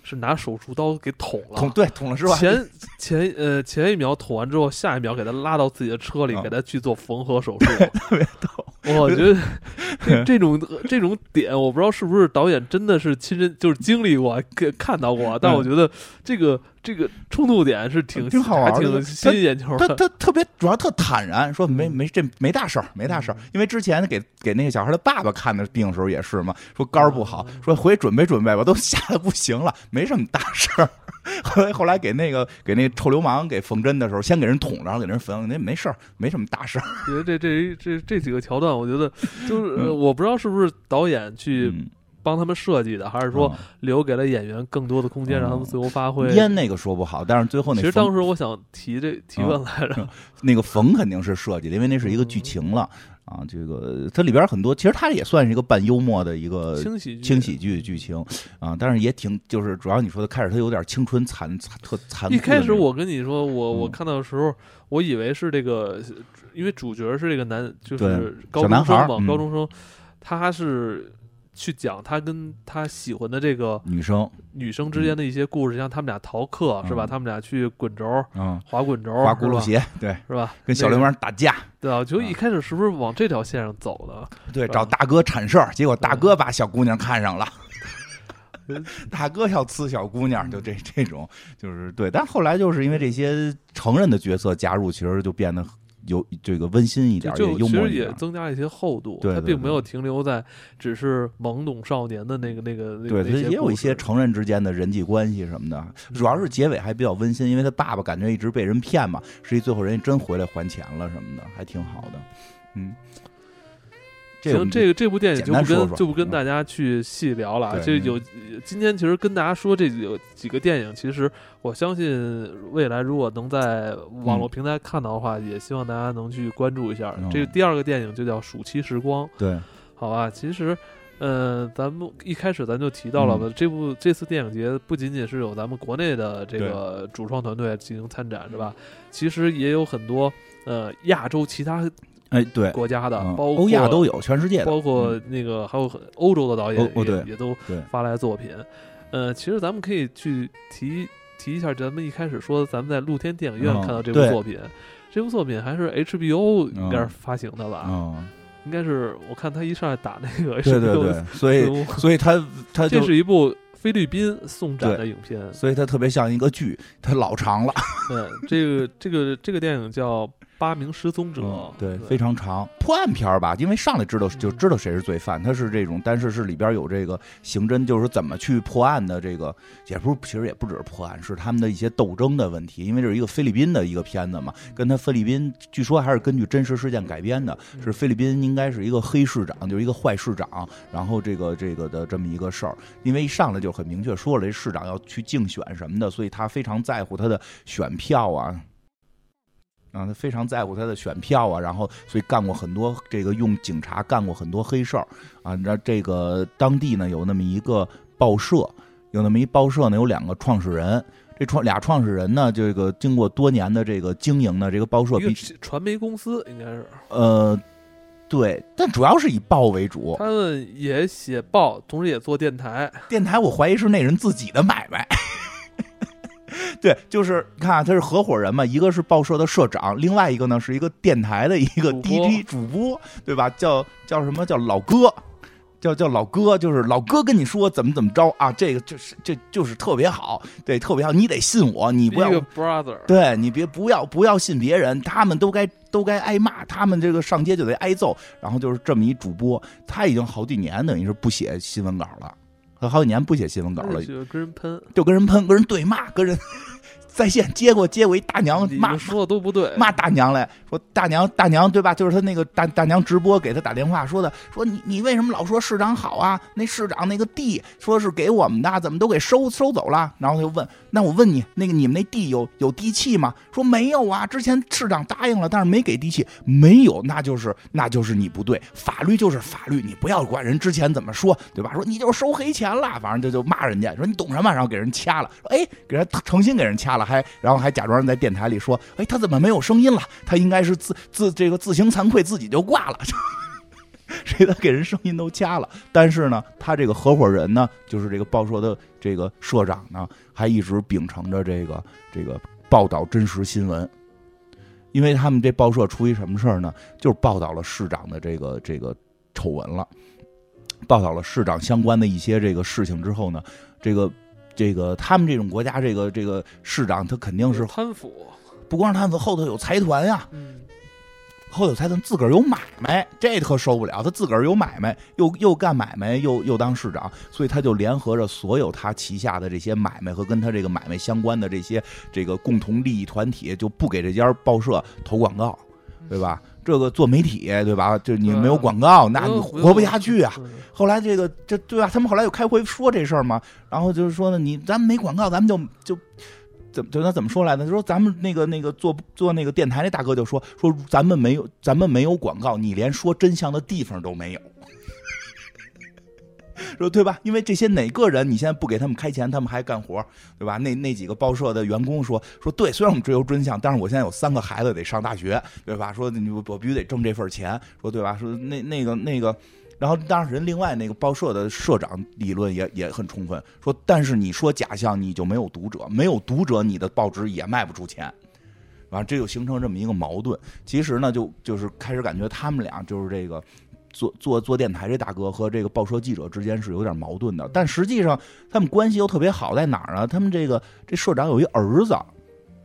是拿手术刀给捅了，捅对捅了是吧？前前呃前一秒捅完之后，下一秒给他拉到自己的车里，给他去做缝合手术，*laughs* 特别逗。我觉得这这种这种点，我不知道是不是导演真的是亲身就是经历过、看到过，但我觉得这个。这个冲突点是挺挺好玩，挺吸引眼球的。他他特别主要特坦然，说没没这没大事儿，没大事儿。因为之前给给那个小孩的爸爸看的病的时候也是嘛，说肝儿不好，说回去准备准备吧，都吓得不行了，没什么大事儿。*laughs* 后来后来给那个给那臭流氓给缝针的时候，先给人捅，然后给人缝，那没事儿，没什么大事儿。觉得这这这这几个桥段，我觉得就是我不知道是不是导演去。帮他们设计的，还是说留给了演员更多的空间，让他们自由发挥？烟那个说不好，但是最后那其实当时我想提这提问来着，那个冯肯定是设计的，因为那是一个剧情了啊。这个它里边很多，其实它也算是一个半幽默的一个轻喜轻喜剧剧情啊，但是也挺就是主要你说的开始它有点青春残残特残。一开始我跟你说，我我看到的时候，我以为是这个，因为主角是这个男，就是高中生嘛，高中生，他是。去讲他跟他喜欢的这个女生，女生之间的一些故事，像他们俩逃课是吧？嗯他们俩去滚轴、嗯，滑滚轴、滑轱辘鞋，对，是吧？跟小流氓打架，对啊，就啊一开始是不是往这条线上走的？对，找大哥铲事儿，结果大哥把小姑娘看上了。嗯。*laughs* 大哥要呲小姑娘，就这这种，就是对。但后来就是因为这些成人的角色加入，其实就变得有这个温馨一点，就也幽其实也。增加了一些厚度，对对对它并没有停留在只是懵懂少年的那个那个那对，也有一些成人之间的人际关系什么的，主要是结尾还比较温馨，因为他爸爸感觉一直被人骗嘛，实际最后人家真回来还钱了什么的，还挺好的。嗯，这行，这个这部电影就不跟就不跟嗯大家去细聊了啊。对这有今天其实跟大家说这有几个电影，其实我相信未来如果能在网络平台看到的话，也希望大家能去关注一下。嗯这个第二个电影就叫《暑期时光》，对，好吧？其实。嗯，咱们一开始咱就提到了嗯吧，这部这次电影节不仅仅是有咱们国内的这个主创团队进行参展，是吧？其实也有很多呃亚洲其他哎对，国家的，嗯包括欧亚都有，全世界的，包括那个还有很欧洲的导演也哦哦对也都对发来作品。呃，其实咱们可以去提提一下，咱们一开始说咱们在露天电影院嗯看到这部对作品，这部作品还是 HBO 应该是嗯发行的吧？嗯，应该是我看他一上来打那个 HBO，对对对，所以字幕所以他 *laughs* 他就这是一部菲律宾送展的影片。所以它特别像一个剧，它老长了，*laughs* 对，这个这个这个电影叫《八名失踪者》嗯对，非常长，破案片儿吧，因为上来知道就知道谁是罪犯，他是这种，但是是里边有这个刑侦，就是怎么去破案的这个，也不是，其实也不只是破案，是他们的一些斗争的问题，因为这是一个菲律宾的一个片子嘛，跟他菲律宾据说还是根据真实事件改编的，是菲律宾应该是一个黑市长，就是一个坏市长，然后这个这个的这么一个事儿，因为一上来就很明确说了，这市长要去竞选什么的，所以他非常在乎他的选票啊。啊，他非常在乎他的选票啊，然后所以干过很多这个用警察干过很多黑事儿啊。那这个当地呢有那么一个报社，有那么一报社呢有两个创始人，这创俩创始人呢，这个经过多年的这个经营呢，这个报社比传媒公司应该是，呃对，但主要是以报为主。他们也写报，同时也做电台。电台我怀疑是那人自己的买卖。*laughs* 对，就是你看啊，他是合伙人嘛，一个是报社的社长，另外一个呢是一个电台的一个 DJ 主播，对吧？叫叫什么叫老哥，叫叫老哥，就是老哥跟你说怎么怎么着啊，这个就是这就是特别好，对，特别好，你得信我，你不要 Brother，对你别不要不要信别人，他们都该都该挨骂，他们这个上街就得挨揍。然后就是这么一主播，他已经好几年等于是不写新闻稿了，他好几年不写新闻稿了，就跟人喷，就跟人喷，跟人对骂，跟人在线接过接过一大娘骂说的都不对。骂大娘来说大娘大娘对吧？就是他那个大大娘直播给他打电话说的，说你你为什么老说市长好啊？那市长那个地说是给我们的，怎么都给收收走了？然后他就问，那我问你，那个你们那地有有地契吗？说没有啊，之前市长答应了，但是没给地契，没有，那就是那就是你不对，法律就是法律，你不要管人之前怎么说，对吧？说你就收黑钱了，反正就就骂人家，说你懂什么？然后给人掐了，说哎，给人诚心给人掐了，还然后还假装在电台里说，哎，他怎么没有声音了？他应该是自自这个自行惭愧，自己就挂了。*laughs* 谁的给人声音都掐了，但是呢，他这个合伙人呢，就是这个报社的这个社长呢，还一直秉承着这个这个报道真实新闻，因为他们这报社出一什么事儿呢？就是报道了市长的这个这个丑闻了，报道了市长相关的一些这个事情之后呢，这个这个他们这种国家这个这个市长他肯定是贪腐，不光是贪腐，后头有财团呀、嗯，后有财团自个儿有买卖，这特受不了。他自个儿有买卖，又又干买卖，又又当市长，所以他就联合着所有他旗下的这些买卖和跟他这个买卖相关的这些这个共同利益团体，就不给这家报社投广告，对吧？这个做媒体，对吧？就你没有广告，那你活不下去啊。嗯后来这个这对吧？他们后来又开会说这事儿嘛，然后就是说呢，你咱们没广告，咱们就就怎么就他怎么说来的？就说咱们那个那个做做那个电台那大哥就说说咱们没有咱们没有广告，你连说真相的地方都没有。说对吧？因为这些哪个人你现在不给他们开钱，他们还干活，对吧？那那几个报社的员工说说对，虽然我们追求真相，但是我现在有三个孩子得上大学，对吧？说你我必须得挣这份钱，说对吧？说那那个那个然后当然人另外那个报社的社长理论也也很充分，说但是你说假象你就没有读者，没有读者你的报纸也卖不出钱。完，这就形成这么一个矛盾。其实呢，就就是开始感觉他们俩就是这个做做做电台这大哥和这个报社记者之间是有点矛盾的。但实际上他们关系又特别好，在哪儿呢？他们这个这社长有一儿子，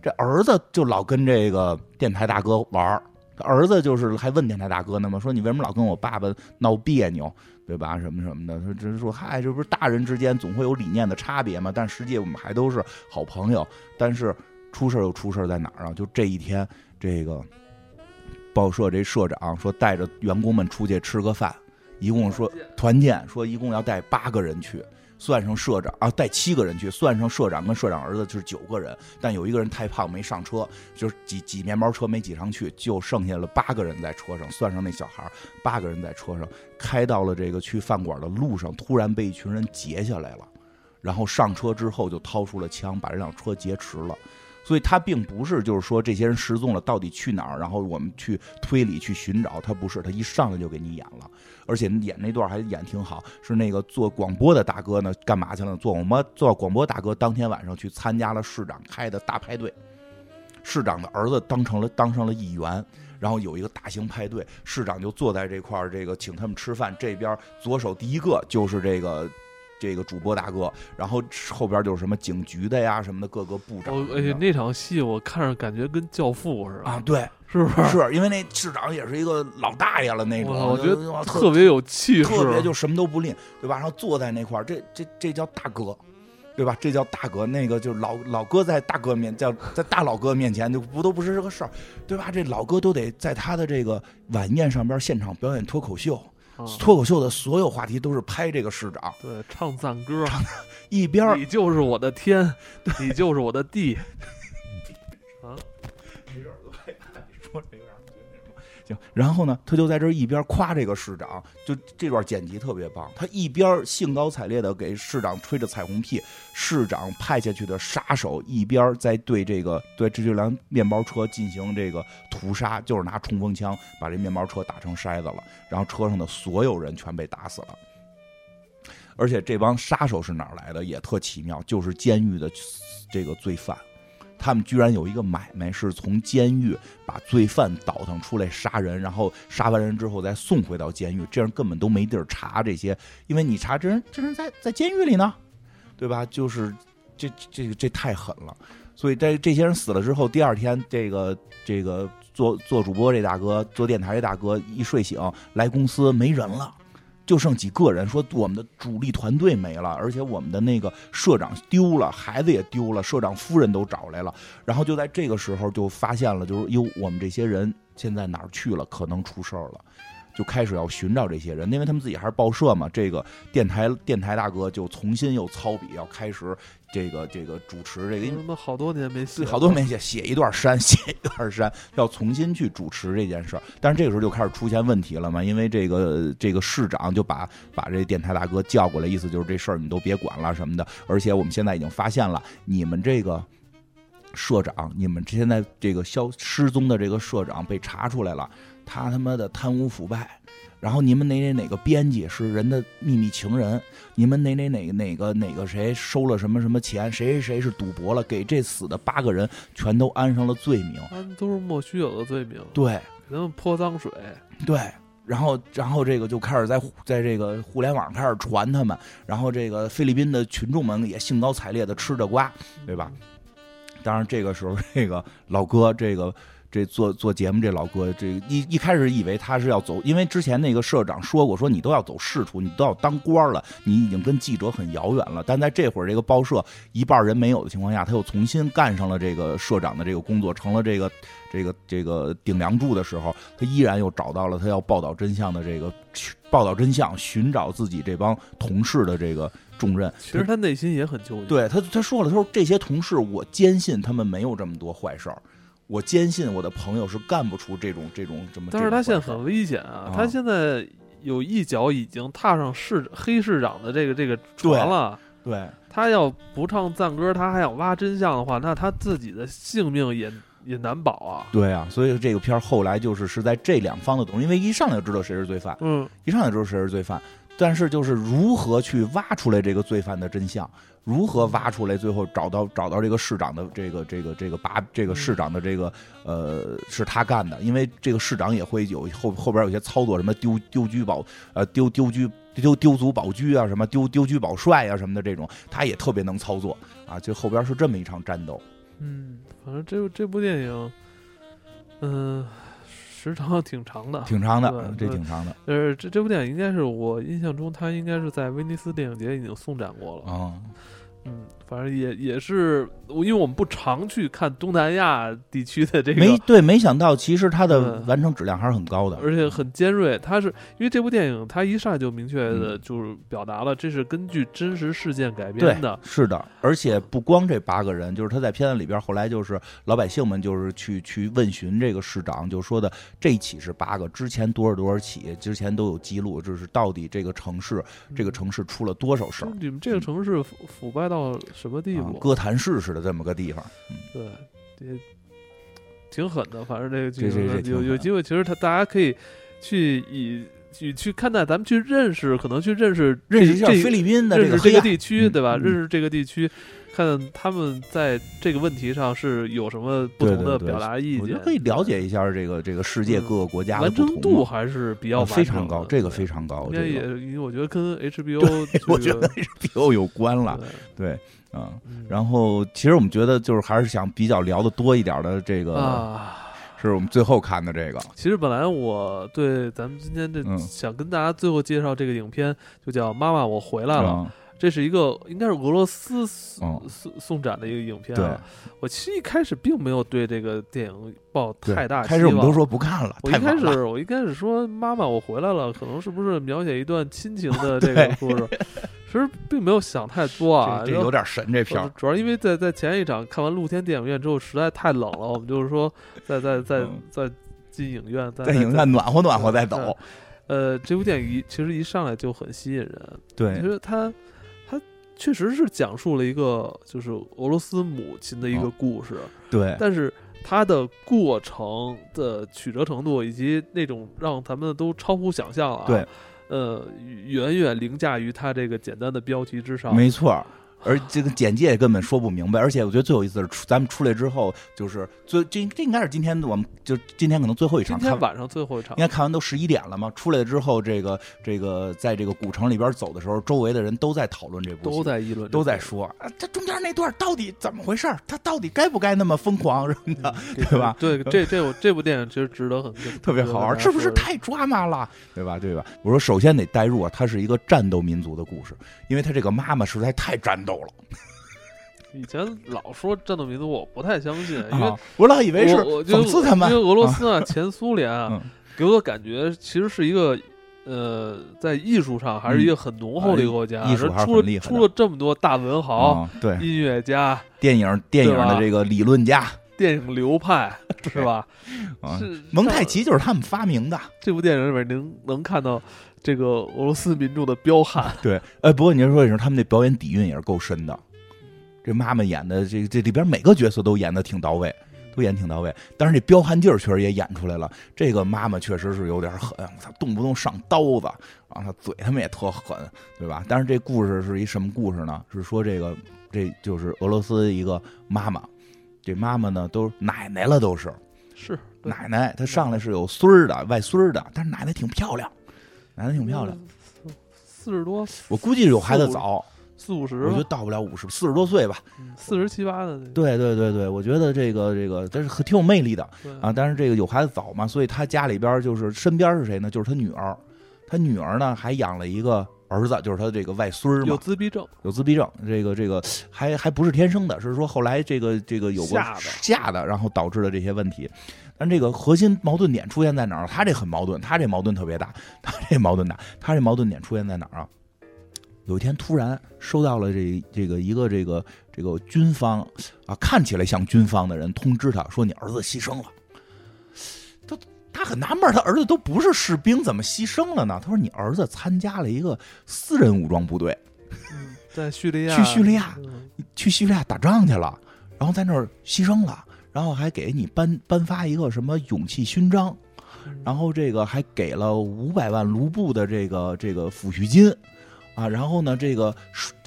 这儿子就老跟这个电台大哥玩儿。儿子就是还问电台大哥呢嘛，说你为什么老跟我爸爸闹别扭，对吧？什么什么的，他只是说嗨，这不是大人之间总会有理念的差别嘛？但实际我们还都是好朋友。但是。出事又出事在哪儿啊？就这一天，这个报社这社长说带着员工们出去吃个饭，一共说团建，说一共要带八个人去，算上社长啊，带七个人去，算上社长跟社长儿子就是九个人。但有一个人太胖没上车，就是挤挤面包车没挤上去，就剩下了八个人在车上，算上那小孩八个人在车上，开到了这个去饭馆的路上，突然被一群人截下来了，然后上车之后就掏出了枪，把这辆车劫持了。所以他并不是就是说这些人失踪了到底去哪儿，然后我们去推理去寻找，他不是，他一上来就给你演了，而且演那段还演挺好，是那个做广播的大哥呢，干嘛去了？做广播做广播大哥当天晚上去参加了市长开的大派对，市长的儿子当成了当上了议员，然后有一个大型派对，市长就坐在这块儿，这个请他们吃饭，这边左手第一个就是这个。这个主播大哥，然后后边就是什么警局的呀，什么的各个部长。哎呀，那场戏我看着感觉跟教父似的啊，对，是不是？是因为那市长也是一个老大爷了那种，我觉得特别有气势，特别就什么都不吝，对吧？然后坐在那块儿，这这这叫大哥，对吧？这叫大哥，那个就是老老哥在大哥面叫在大老哥面前就不都不是这个事儿，对吧？这老哥都得在他的这个晚宴上边现场表演脱口秀。脱口秀的所有话题都是拍这个市长，对，唱赞歌，一边你就是我的天，你就是我的地，*laughs* 啊，没事，说这个。行，然后呢，他就在这一边夸这个市长，就这段剪辑特别棒。他一边兴高采烈的给市长吹着彩虹屁，市长派下去的杀手一边在对这个对这辆面包车进行这个屠杀，就是拿冲锋枪把这面包车打成筛子了，然后车上的所有人全被打死了。而且这帮杀手是哪来的也特奇妙，就是监狱的这个罪犯。他们居然有一个买卖，是从监狱把罪犯倒腾出来杀人，然后杀完人之后再送回到监狱，这样根本都没地儿查这些，因为你查这人，这人在在监狱里呢，对吧？就是这这这太狠了，所以在这些人死了之后，第二天这个这个做做主播这大哥，做电台这大哥一睡醒来公司没人了。就剩几个人，说我们的主力团队没了，而且我们的那个社长丢了，孩子也丢了，社长夫人都找来了。然后就在这个时候，就发现了，就是哟，我们这些人现在哪儿去了？可能出事儿了。就开始要寻找这些人，因为他们自己还是报社嘛。这个电台电台大哥就重新又操笔，要开始这个这个主持这个。他妈好多年没写，好多没写，写一段删，写一段删，要重新去主持这件事儿。但是这个时候就开始出现问题了嘛，因为这个这个市长就把把这电台大哥叫过来，意思就是这事儿你都别管了什么的。而且我们现在已经发现了，你们这个社长，你们现在这个消失踪的这个社长被查出来了。他他妈的贪污腐败，然后你们哪哪哪个编辑是人的秘密情人？你们哪哪哪哪个哪个谁收了什么什么钱？谁谁谁是赌博了？给这死的八个人全都安上了罪名，都是莫须有的罪名。对，给他们泼脏水。对，然后然后这个就开始在在这个互联网开始传他们，然后这个菲律宾的群众们也兴高采烈的吃着瓜，对吧？当然这个时候这个老哥这个。这做做节目这老哥，这一一开始以为他是要走，因为之前那个社长说过，说你都要走仕途，你都要当官了，你已经跟记者很遥远了。但在这会儿，这个报社一半人没有的情况下，他又重新干上了这个社长的这个工作，成了这个这个这个顶梁柱的时候，他依然又找到了他要报道真相的这个报道真相，寻找自己这帮同事的这个重任。其实他内心也很纠结。对他，他说了，他说这些同事，我坚信他们没有这么多坏事儿。我坚信我的朋友是干不出这种这种这么。但是他现在很危险啊！他现在有一脚已经踏上市黑市长的这个这个船了。对，他要不唱赞歌，他还想挖真相的话，那他自己的性命也也难保啊。对啊，所以这个片儿后来就是是在这两方的因为一上来就知道谁是罪犯，嗯，一上来就知道谁是罪犯，但是就是如何去挖出来这个罪犯的真相，如何挖出来，最后找到找到这个市长的这个这个这个把这个市长的这个呃是他干的，因为这个市长也会有后后边有些操作，什么丢丢居保呃丢丢居丢丢卒保车啊，什么丢丢车保帅啊什么的这种，他也特别能操作啊，就后边是这么一场战斗。嗯，反正这这部电影，嗯、时长挺长的。挺长的，这挺长的呃，这这部电影应该是我印象中，他应该是在威尼斯电影节已经送展过了。啊。嗯，反正也也是，因为我们不常去看东南亚地区的这个，没对，没想到其实它的嗯完成质量还是很高的。而且很尖锐。它是因为这部电影，它一上来就明确嗯的就是表达了这是根据真实事件改编的。是的，而且不光这八个人，就是他在片子里边，后来就是老百姓们就是去去问询这个市长，就说的这一起是八个，之前多少多少起，之前都有记录，就是到底这个城市这个城市出了多少事儿就，你们这个城市腐腐败到什么地啊步？哥谭市似的这么个地方。对，也挺狠的。反正这个这这这挺狠有有机会，其实他大家可以去以去去看待，咱们去认识，可能去认识认识一下这菲律宾的认识这个这个，地区，嗯对吧？嗯认识这个地区，看他们在这个问题上是有什么不同的表达意见，我觉得可以了解一下这个这个世界嗯各个国家的完成度还是比较非常高，这个非常高，应该也这个因为我觉得跟 *laughs* HBO 这 *laughs* 我觉得 HBO 有关了，对然后，其实我们觉得就是还是想比较聊的多一点的，这个啊。是我们最后看的这个。其实本来我对咱们今天这嗯想跟大家最后介绍这个影片，就叫《妈妈我回来了》，嗯这是一个应该是俄罗斯送嗯送送展的一个影片、对啊。我其实一开始并没有对这个电影抱太大希望。开始我们都说不看了，我一开。始我一开始说妈妈我回来了，可能是不是描写一段亲情的 *laughs* 这个故事？其实并没有想太多啊。这这有点神，这片儿。主要因为在在前一场看完露天电影院之后，实在太冷了，我们就是说在在在嗯。在进影院，在在影院暖和暖和再走。呃，这部电影一其实一上来就很吸引人，其对，实它它确实是讲述了一个就是俄罗斯母亲的一个哦故事，对，但是它的过程的曲折程度以及那种让咱们都超乎想象了、啊，对，呃，远远凌驾于它这个简单的标题之上。没错。而这个简介根本说不明白，而且我觉得最有意思的是出，咱们出来之后，就是最这这应该是今天我们就今天可能最后一场看今天晚上最后一场应，该看完都十一点了嘛。出来之后，这个这个在这个古城里边走的时候，周围的人都在讨论这部戏，都在议论，都在。说啊，这中间那段到底怎么回事儿？他到底该不该那么疯狂什么的？对吧？对，这这我这部电影其实值得很 *laughs* 特别好玩，是不是太抓马了？对吧？对吧？我说首先得代入啊，它是一个战斗民族的故事，因为他这个妈妈实在太战斗了以前老说战斗民族，我不太相信，*laughs* 因为啊！我老以为是讽刺他们因为俄罗斯啊，*laughs* 前苏联啊，嗯给我的感觉其实是一个。呃，在艺术上还是一个很浓厚的一个国家，嗯艺术出了出了这么多大文豪、啊，对，音乐家、电影电影的这个理论家电影流派，*laughs* 是吧？啊，是蒙太奇就是他们发明的。这部电影里面您能看到这个俄罗斯民众的彪悍，*laughs* 对，哎，不过您说也是，他们那表演底蕴也是够深的。这妈妈演的这这里边每个角色都演的挺到位，都演挺到位。但是这彪悍劲儿确实也演出来了。这个妈妈确实是有点狠，我操，动不动上刀子，然后她嘴他们也特狠，对吧？但是这故事是一什么故事呢？是说这个这就是俄罗斯一个妈妈，这妈妈呢都奶奶了，都是是奶奶。她上来是有孙儿的、外孙儿的，但是奶奶挺漂亮，奶奶挺漂亮。，嗯四十多，我估计有孩子早，四五十我觉得，到不了五十，四十多岁吧。嗯四十七八的，对对对对，我觉得这个这个，但是挺有魅力的啊。但是这个有孩子早嘛，所以他家里边就是身边是谁呢？就是他女儿，他女儿呢还养了一个儿子，就是他这个外孙儿有，自闭症，有自闭症。这个这个还还不是天生的，是说后来这个这个有过吓的吓的，然后导致的这些问题。但这个核心矛盾点出现在哪儿？他这很矛盾，他这矛盾特别大，他这矛盾大，他这矛盾点出现在哪儿啊？有一天突然收到了这这个一个这个这个军方啊，看起来像军方的人通知他说你儿子牺牲了。他他很纳闷，他儿子都不是士兵，怎么牺牲了呢？他说你儿子参加了一个私人武装部队，嗯在叙利亚，去叙利亚嗯去叙利亚打仗去了，然后在那儿牺牲了。然后还给你颁颁发一个什么勇气勋章，嗯然后这个还给了五百万卢布的这个这个抚恤金，啊，然后呢，这个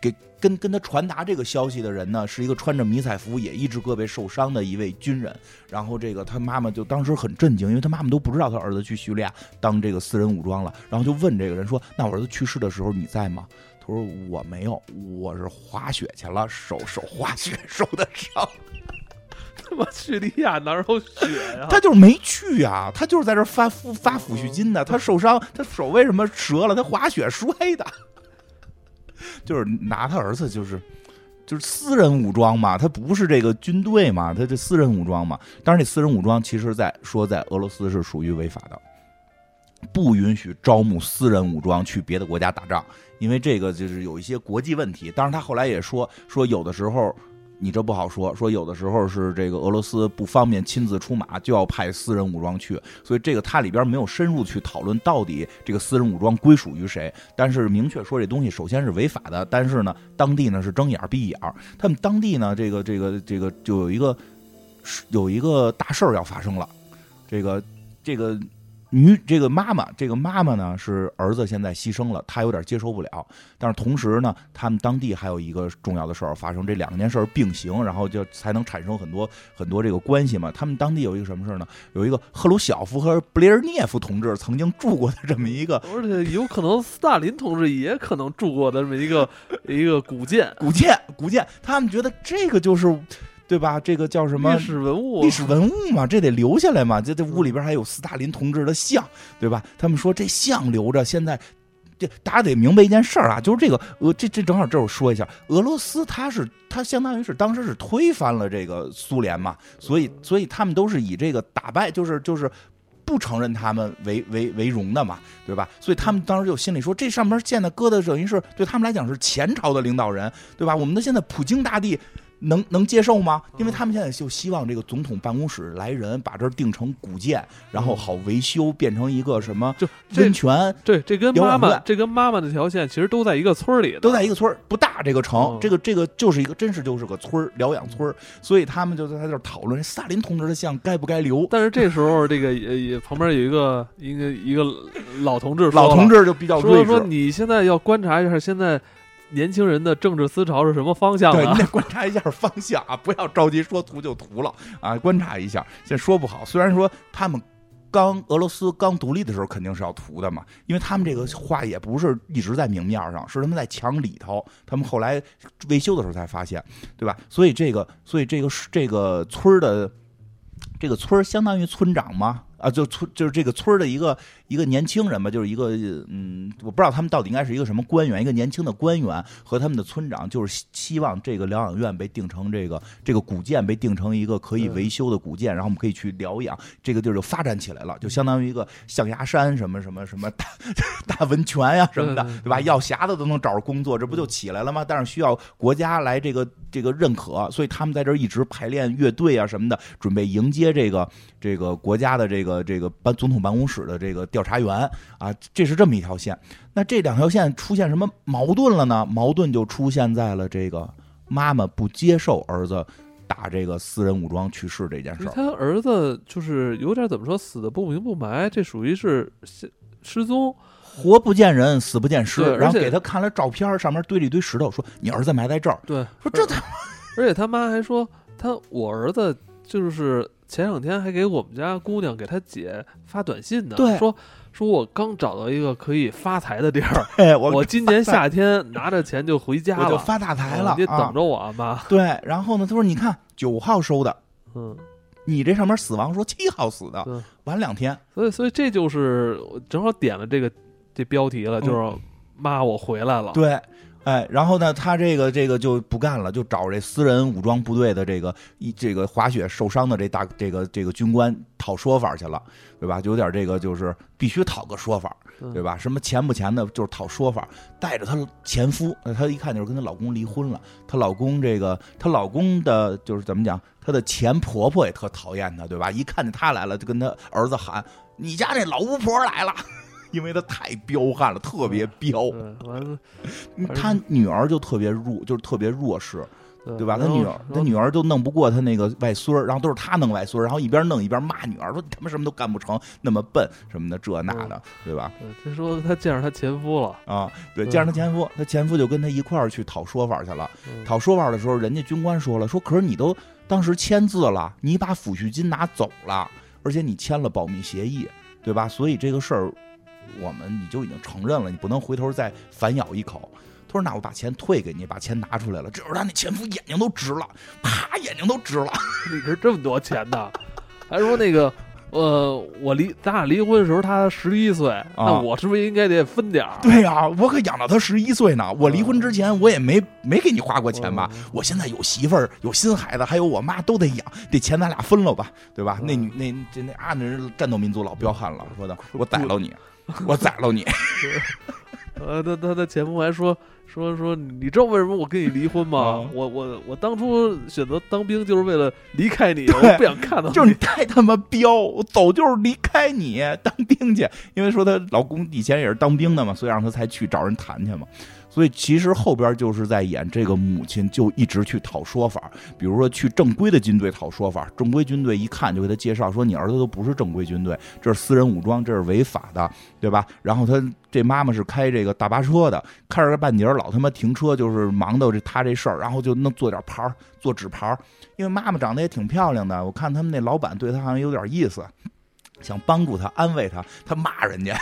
给跟跟他传达这个消息的人呢，是一个穿着迷彩服也一只胳膊受伤的一位军人。然后这个他妈妈就当时很震惊，因为他妈妈都不知道他儿子去叙利亚当这个私人武装了，然后就问这个人说：“那我儿子去世的时候你在吗？”他说：“我没有，我是滑雪去了，手手滑雪受的伤。” *laughs* 他妈叙利亚哪有雪呀？他就是没去啊，他就是在这发发发抚恤金的。他受伤，他手为什么折了？他滑雪摔的，*laughs* 就是拿他儿子就是就是私人武装嘛，他不是这个军队嘛，他这私人武装嘛。当然，这私人武装其实在说在俄罗斯是属于违法的，不允许招募私人武装去别的国家打仗，因为这个就是有一些国际问题。当然，他后来也说说有的时候。你这不好说，说有的时候是这个俄罗斯不方便亲自出马，就要派私人武装去，所以这个它里边没有深入去讨论到底这个私人武装归属于谁，但是明确说这东西首先是违法的，但是呢，当地呢是睁眼闭眼，他们当地呢这个这个这个就有一个有一个大事儿要发生了，这个这个。女这个妈妈，这个妈妈呢是儿子现在牺牲了，她有点接受不了。但是同时呢，他们当地还有一个重要的事儿发生，这两件事儿并行，然后就才能产生很多很多这个关系嘛。他们当地有一个什么事儿呢？有一个赫鲁晓夫和布列日涅夫同志曾经住过的这么一个，而且有可能斯大林同志也可能住过的这么一个一个古建，古建古建，他们觉得这个就是。对吧？这个叫什么历史文物？历史文物嘛，这得留下来嘛。这这屋里边还有斯大林同志的像，对吧？他们说这像留着，现在这大家得明白一件事儿啊，就是这个俄这这正好这我说一下，俄罗斯它是它相当于是当时是推翻了这个苏联嘛，所以所以他们都是以这个打败，就是就是不承认他们为为为荣的嘛，对吧？所以他们当时就心里说，这上面建的搁的等于是对他们来讲是前朝的领导人，对吧？我们的现在普京大帝。能能接受吗？因为他们现在就希望这个总统办公室来人，把这儿定成古建，然后好维修，变成一个什么就温泉。对，这跟妈妈这跟妈妈那条线其实都在一个村里，都在一个村不大这个城，哦、这个这个就是一个真是就是个村疗养村所以他们就在这讨论萨林同志的像该不该留。但是这时候这个也旁边有一个一个一个老同志，老同志就比较说说你现在要观察一下现在。年轻人的政治思潮是什么方向？对，你得观察一下方向啊，*laughs* 不要着急说涂就涂了啊，观察一下。先说不好，虽然说他们刚俄罗斯刚独立的时候肯定是要涂的嘛，因为他们这个话也不是一直在明面上，是他们在墙里头，他们后来维修的时候才发现，对吧？所以这个，所以这个是这个村的这个村相当于村长嘛。啊，就村就是这个村的一个一个年轻人吧，就是一个嗯，我不知道他们到底应该是一个什么官员，一个年轻的官员和他们的村长，就是希望这个疗养院被定成这个这个古建被定成一个可以维修的古建，然后我们可以去疗养，这个地儿就发展起来了，就相当于一个象牙山什么什么什么 *laughs* 大大温泉呀什么的，对吧？药匣子都能找着工作，这不就起来了吗？但是需要国家来这个这个认可，所以他们在这儿一直排练乐队啊什么的，准备迎接这个这个国家的这个。个这个办总统办公室的这个调查员啊，这是这么一条线。那这两条线出现什么矛盾了呢？矛盾就出现在了这个妈妈不接受儿子打这个私人武装去世这件事儿。他儿子就是有点怎么说，死的不明不白，这属于是失踪，活不见人，死不见尸。然后给他看了照片，上面堆了一堆石头，说你儿子埋在这儿。对，说这他，而且他妈还说他我儿子就是。前两天还给我们家姑娘给她姐发短信呢，说说我刚找到一个可以发财的地儿，*laughs* 哎，我我今年夏天拿着钱就回家了，我就发大财了，你等着我啊，妈。对，然后呢，他说你看九号收的，嗯，你这上面死亡说七号死的，晚两天，所以所以这就是正好点了这个这标题了，就是妈我回来了，对。哎，然后呢，他这个这个就不干了，就找这私人武装部队的这个一这个滑雪受伤的这大这个这个军官讨说法去了，对吧？就有点这个就是必须讨个说法，对吧？什么钱不钱的，就是讨说法。带着她前夫，她一看就是跟她老公离婚了。她老公这个，她老公的就是怎么讲？她的前婆婆也特讨厌她，对吧？一看见她来了，就跟她儿子喊：“你家那老巫婆来了。” *laughs* 因为他太彪悍了，特别彪。完了，他女儿就特别弱，就是特别弱势。对吧？他女儿，他女儿就弄不过他那个外孙儿，然后都是他弄外孙儿，然后一边弄一边骂女儿，说你他妈什么都干不成，那么笨什么的，这那的，对吧？他说他见着他前夫了，啊，对，嗯见着他前夫，他前夫就跟他一块儿去讨说法去了。嗯讨说法的时候，人家军官说了，说可是你都当时签字了，你把抚恤金拿走了，而且你签了保密协议，对吧？所以这个事儿，我们你就已经承认了，你不能回头再反咬一口。他说：“那我把钱退给你，把钱拿出来了。”这时候他那前夫眼睛都直了，啪，眼睛都直了。*laughs* 你这这么多钱呢？还说那个，呃，我离咱俩离婚的时候他十一岁，那我是不是应该得分点儿？对呀、我可养到他十一岁呢。我离婚之前，我也没没给你花过钱吧？嗯我现在有媳妇儿，有新孩子，还有我妈都得养，这钱咱俩分了吧，对吧？嗯那女那这那啊，那是战斗民族老彪悍了，说的我宰了你，*laughs* 我宰了你。*laughs* 呃，他他的前夫还说说说，你知道为什么我跟你离婚吗？啊我我我当初选择当兵就是为了离开你，我不想看到 *laughs* 就是你太他妈彪，我走就是离开你当兵去，因为说她老公以前也是当兵的嘛，所以让她才去找人谈去嘛。所以其实后边就是在演这个母亲就一直去讨说法，比如说去正规的军队讨说法，正规军队一看就给他介绍说你儿子都不是正规军队，这是私人武装，这是违法的，对吧？然后他这妈妈是开这个大巴车的，开着个半截老他妈停车，就是忙到这他这事儿，然后就弄做点牌儿，做纸牌儿，因为妈妈长得也挺漂亮的，我看他们那老板对他好像有点意思，想帮助他、安慰他，他骂人家，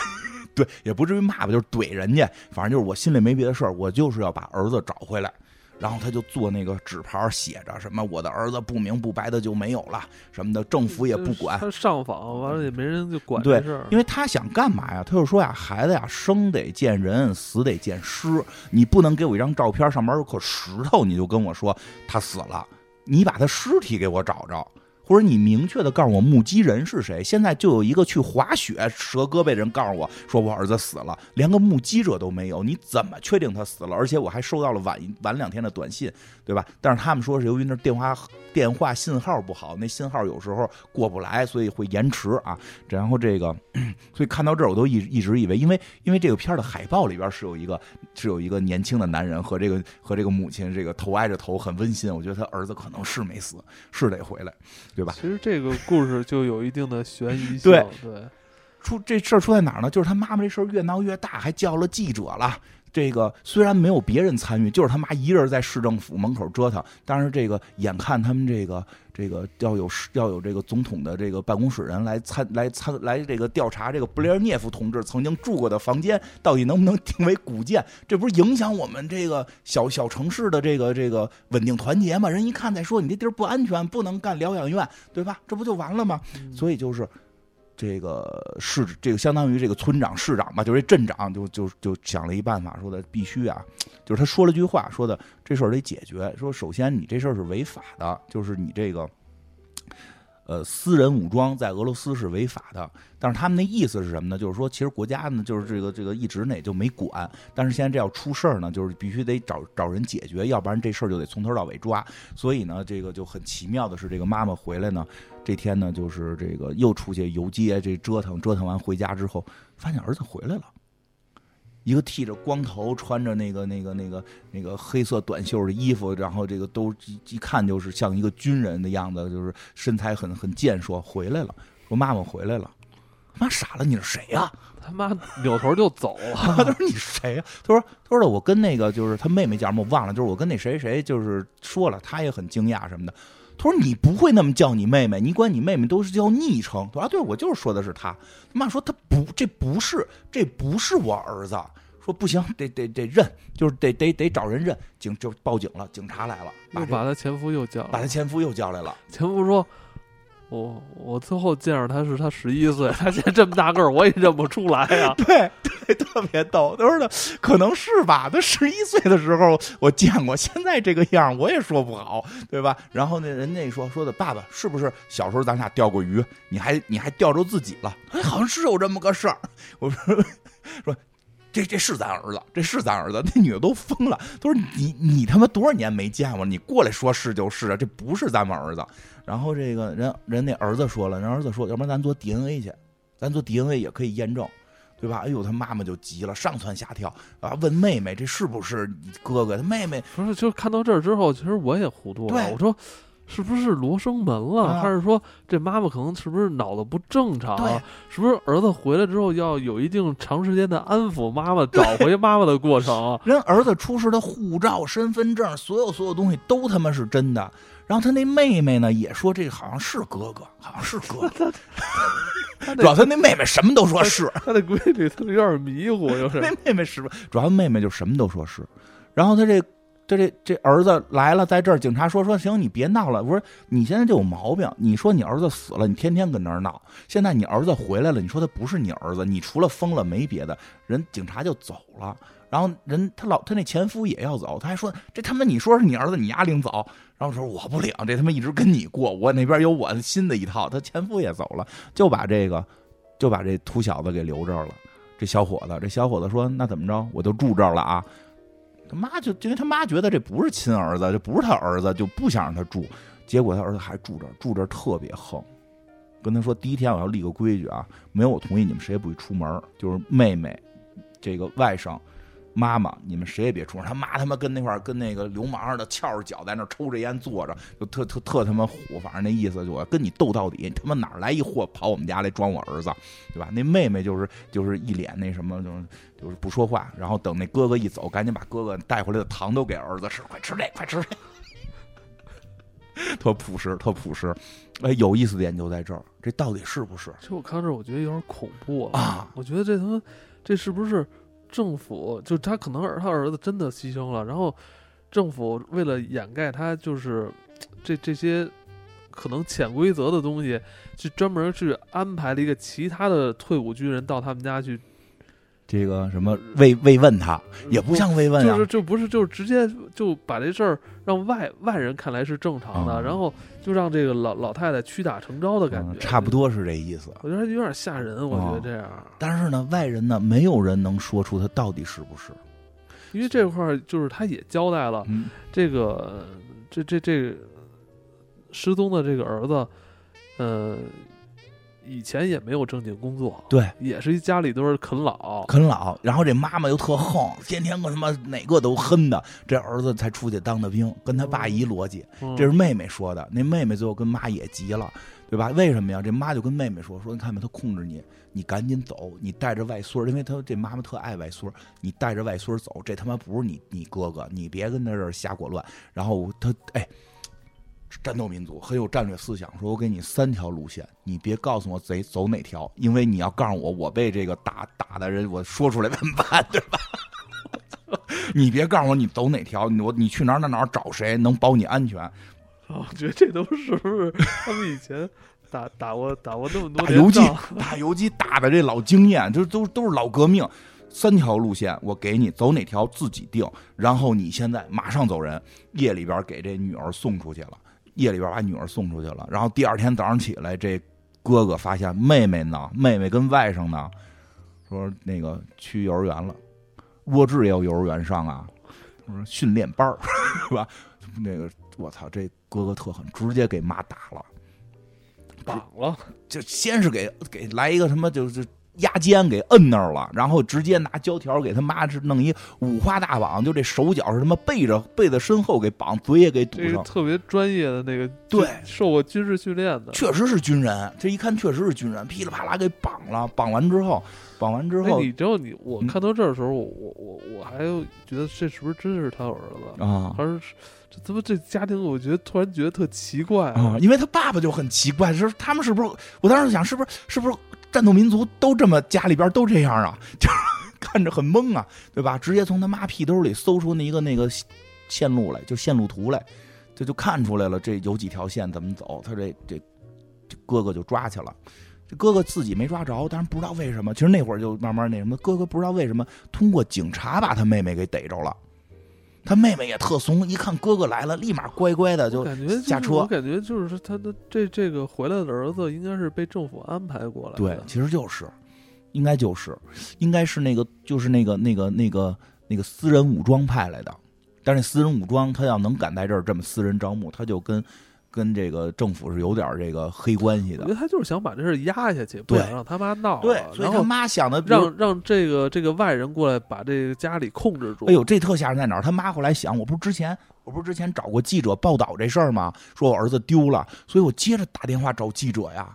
*laughs* 对，也不至于骂吧，就是怼人家，反正就是我心里没别的事儿，我就是要把儿子找回来。然后他就做那个纸牌儿，写着什么“我的儿子不明不白的就没有了”什么的，政府也不管。他上访完了也没人就管对这事儿，因为他想干嘛呀？他就说呀，孩子呀，生得见人，死得见尸。你不能给我一张照片，上面有颗石头，你就跟我说他死了。你把他尸体给我找着，或者你明确的告诉我目击人是谁。现在就有一个去滑雪折胳膊人告诉我说我儿子死了，连个目击者都没有，你怎么确定他死了？而且我还收到了晚一晚两天的短信，对吧？但是他们说是由于那电话电话信号不好，那信号有时候过不来，所以会延迟啊。然后这个，*clears throat* 所以看到这儿我都一一直以为，因为因为这个片儿的海报里边是有一个是有一个年轻的男人和这个和这个母亲这个头挨着头，很温馨。我觉得他儿子可能是没死，是得回来，对吧？其实这个故事就有一定的悬疑性，对对，出这事儿出在哪儿呢？就是他妈妈这事儿越闹越大，还叫了记者了。这个虽然没有别人参与，就是他妈一人在市政府门口折腾。但是这个眼看他们这个这个要有要有这个总统的这个办公室人来参来参来这个调查这个布列日涅夫同志曾经住过的房间到底能不能定为古建，这不是影响我们这个小小城市的这个这个稳定团结吗？人一看再说你这地儿不安全，不能干疗养院，对吧？这不就完了吗？所以就是这个市这个相当于这个村长市长吧，就是镇长就就就想了一办法，说的必须啊，*tsk* 就是他说了句话，说的这事儿得解决，说首先你这事儿是违法的，就是你这个。呃，私人武装在俄罗斯是违法的，但是他们那意思是什么呢？就是说，其实国家呢，就是这个这个一直呢也就没管，但是现在这要出事儿呢，就是必须得找找人解决，要不然这事儿就得从头到尾抓。所以呢，这个就很奇妙的是，这个妈妈回来呢，这天呢，就是这个又出去游街，这折腾折腾完回家之后，发现儿子回来了。一个剃着光头，穿着那个那个那个那个黑色短袖的衣服，然后这个都一一看就是像一个军人的样子，就是身材很很健硕，回来了，说妈妈回来了，妈傻了，你是谁呀、他妈扭头就走了。*laughs* 他，说你谁呀、他说他说我跟那个就是他妹妹叫什么我忘了，就是我跟那谁谁就是说了，他也很惊讶什么的。他说你不会那么叫你妹妹，你管你妹妹都是叫昵称。他说啊，对我就是说的是他。他妈说他不，这不是这不是我儿子。说不行，得得得认，就是得得得找人认。警就报警了，警察来了，把他前夫又叫把他前夫又叫来了。前夫说：“我我最后见着他是他十一岁，他现在这么大个儿，我也认不出来呀、对对，特别逗。他说的可能是吧，他十一岁的时候我见过，现在这个样我也说不好，对吧？然后那人家说说的，爸爸是不是小时候咱俩钓过鱼？你还你还钓着自己了？哎，好像是有这么个事儿。我说 *laughs* 说。这这是咱儿子，这是咱儿子。那女的都疯了，都说你你他妈多少年没见过，你过来说是就是啊，这不是咱们儿子。然后这个人人那儿子说了，人儿子说，要不然咱做 DNA 去，咱做 DNA 也可以验证。对吧？哎呦，他妈妈就急了，上蹿下跳啊，问妹妹这是不是你哥哥？他妹妹不是，就看到这儿之后，其实我也糊涂了。我说，是不是罗生门了？啊还是说这妈妈可能是不是脑子不正常？啊是不是儿子回来之后要有一定长时间的安抚妈妈、找回妈妈的过程？*laughs* 人儿子出示的护照、身份证，所有所有东西都他妈是真的。然后他那妹妹呢，也说这个好像是哥哥，好像是哥哥。*laughs* 主要他那妹妹什么都说是，*laughs* 他那闺女，他有点迷糊，就是那妹妹是不？主要妹妹就什么都说是。然后他这这这这儿子来了，在这儿警察说说行，你别闹了。我说你现在就有毛病，你说你儿子死了，你天天跟那儿闹。现在你儿子回来了，你说他不是你儿子，你除了疯了没别的。人警察就走了，然后人他老他那前夫也要走，他还说这他妈你说是你儿子，你丫领走。然后说我不领，这他妈一直跟你过，我那边有我新的一套。他前夫也走了，就把这个就把这秃小子给留这儿了。这小伙子，这小伙子说：“那怎么着？我就住这儿了啊。”他妈就因为他妈觉得这不是亲儿子，这不是他儿子，就不想让他住。结果他儿子还住这，住这特别横，跟他说：“第一天我要立个规矩啊，没有我同意，你们谁也不许出门。就是妹妹，这个外甥。”妈妈，你们谁也别出门。他妈他妈跟那块儿跟那个流氓似的，翘着脚在那抽着烟坐着，就特特特他妈虎。反正那意思就我跟你斗到底。你他妈哪来一货跑我们家来装我儿子，对吧？那妹妹就是就是一脸那什么，就是就是不说话。然后等那哥哥一走，赶紧把哥哥带回来的糖都给儿子吃，快吃这，快吃这。特朴实，特朴实。哎，有意思点就在这儿，这到底是不是其实我看这，我觉得有点恐怖啊？我觉得这他妈这是不是政府？就他可能儿他儿子真的牺牲了，然后政府为了掩盖他就是这这些可能潜规则的东西，去专门去安排了一个其他的退伍军人到他们家去，这个什么慰慰问他，也不像慰问啊就是，就不是就是直接就把这事儿让外外人看来是正常的，啊然后就让这个老老太太屈打成招的感觉，嗯差不。多是这意思。我觉得有点吓人，我觉哦得这样。但是呢，外人呢，没有人能说出他到底是不是。因为这块儿就是他也交代了，嗯，这个这这这失踪的这个儿子，呃，以前也没有正经工作，对，也是一家里都是啃老，啃老，然后这妈妈又特横，天天跟他妈哪个都恨的。这儿子才出去当的兵，跟他爸一逻辑。嗯这是妹妹说的，那妹妹最后跟妈也急了，对吧？为什么呀？这妈就跟妹妹说说，你看没，他控制你，你赶紧走，你带着外孙，因为他这妈妈特爱外孙，你带着外孙走，这他妈不是你你哥哥，你别跟他这儿瞎裹乱。然后他哎。战斗民族很有战略思想，说我给你三条路线，你别告诉我贼走哪条，因为你要告诉我我被这个打打的人，我说出来 *laughs* 怎么办，对吧？*laughs* 你别告诉我你走哪条，你我你去哪儿哪儿哪儿找谁能保你安全？我觉得这都是不是他们以前打打过打过那么多打游击，打游击打的这老经验，就都都是老革命。三条路线我给你，走哪条自己定。然后你现在马上走人，夜里边给这女儿送出去了，夜里边把女儿送出去了。然后第二天早上起来，这哥哥发现妹妹呢，妹妹跟外甥呢，说那个去幼儿园了。弱智也有幼儿园上啊，说训练班儿是吧？那个我操，这哥哥特狠，直接给妈打了。绑了，就先是给给来一个什么，就是压肩给摁那儿了，然后直接拿胶条给他妈是弄一五花大绑，就这手脚是他妈背着背在身后给绑，嘴也给堵上。特别专业的那个，对，受过军事训练的。确实是军人，这一看确实是军人，噼里啪啦给绑了。绑完之后，绑完之哎，后你知道你我嗯看到这儿的时候，我我我我还觉得这是不是真是他儿子？啊还是这他妈这家庭，我觉得突然觉得特奇怪啊，因为他爸爸就很奇怪，就是他们是不是？我当时想，是不是是不是战斗民族都这么家里边都这样啊？就 *laughs* 看着很懵啊，对吧？直接从他妈屁兜里搜出那一个那个线路来，就线路图来，这就看出来了，这有几条线怎么走。他这这这哥哥就抓去了。这哥哥自己没抓着，但是不知道为什么。其实那会儿就慢慢那什么，哥哥不知道为什么通过警察把他妹妹给逮着了。他妹妹也特怂，一看哥哥来了，立马乖乖的就下车我感觉就是他的这这个回来的儿子应该是被政府安排过来的。对，其实就是，应该就是，应该是那个，就是那个那个那个那个私人武装派来的。但是私人武装他要能敢在这儿这么私人招募，他就跟跟这个政府是有点这个黑关系的我觉。得他就是想把这事压下去，不想让他妈闹。对，所以他妈想的，让让这个这个外人过来把这个家里控制住。哎呦，这特吓人在哪儿？他妈后来想，我不是之前我不是之前找过记者报道这事儿吗？说我儿子丢了，所以我接着打电话找记者呀。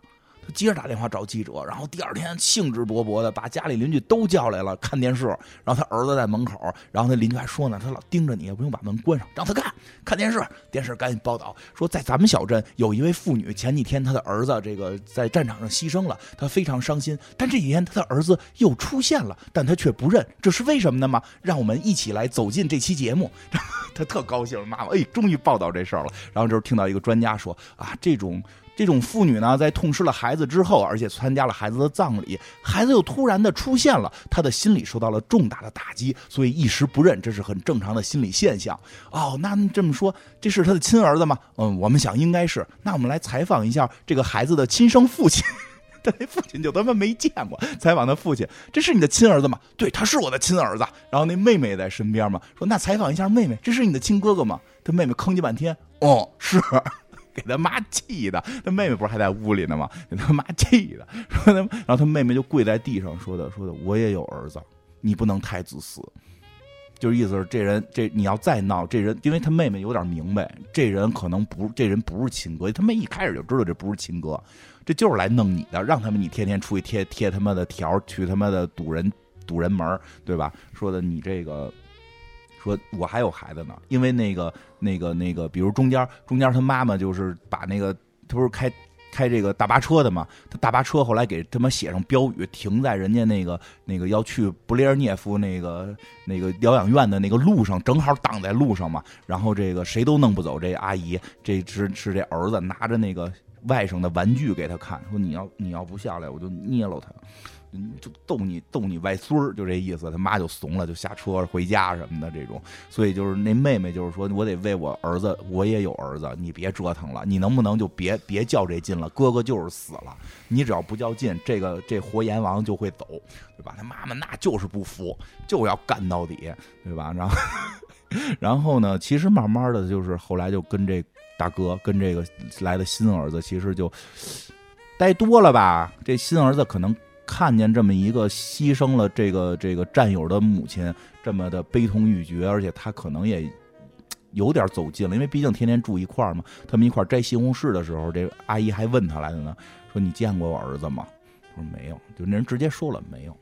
他接着打电话找记者，然后第二天兴致勃勃的把家里邻居都叫来了看电视，然后他儿子在门口，然后他邻居还说呢，他老盯着你，也不用把门关上，让他看看电视。电视赶紧报道说，在咱们小镇有一位妇女，前几天她的儿子这个在战场上牺牲了，她非常伤心。但这几天她的儿子又出现了，但她却不认，这是为什么呢吗？让我们一起来走进这期节目。*laughs* 他特高兴，妈妈，哎，终于报道这事儿了。然后这时候听到一个专家说啊，这种。这种妇女呢，在痛失了孩子之后，而且参加了孩子的葬礼，孩子又突然的出现了，她的心理受到了重大的打击，所以一时不认，这是很正常的心理现象。哦，那这么说，这是他的亲儿子吗？嗯，我们想应该是。那我们来采访一下这个孩子的亲生父亲。他那父亲就他妈没见过，采访他父亲，这是你的亲儿子吗？对，他是我的亲儿子。然后那妹妹也在身边嘛，说那采访一下妹妹，这是你的亲哥哥吗？他妹妹吭叽半天，哦，是。给他妈气的，他妹妹不是还在屋里呢吗？给他妈气的，说他，然后他妹妹就跪在地上说的，说的，我也有儿子，你不能太自私。就是意思是这人这你要再闹这人，因为他妹妹有点明白，这人可能不，这人不是亲哥，他妹一开始就知道这不是亲哥，这就是来弄你的，让他们你天天出去贴贴他妈的条，去他妈的堵人堵人门，对吧？说的你这个。说我还有孩子呢，因为那个那个那个，比如中间中间他妈妈就是把那个他不是开开这个大巴车的嘛，他大巴车后来给他妈写上标语，停在人家那个那个要去布列涅夫那个那个疗养院的那个路上，正好挡在路上嘛。然后这个谁都弄不走这阿姨，这是是这儿子拿着那个外甥的玩具给他看，说你要你要不下来，我就捏了他。就逗你逗你外孙儿，就这意思。他妈就怂了，就下车回家什么的这种。所以就是那妹妹就是说，我得为我儿子，我也有儿子，你别折腾了，你能不能就别别较这劲了？哥哥就是死了，你只要不较劲，这个这活阎王就会走，对吧？他妈妈那就是不服，就要干到底，对吧？然后 *laughs* 然后呢，其实慢慢的就是后来就跟这大哥跟这个来的新儿子，其实就待多了吧。这新儿子可能。看见这么一个牺牲了这个这个战友的母亲，这么的悲痛欲绝，而且他可能也有点走近了，因为毕竟天天住一块儿嘛。他们一块摘西红柿的时候，这阿姨还问他来的呢，说你见过我儿子吗？他说没有，就那人直接说了没有。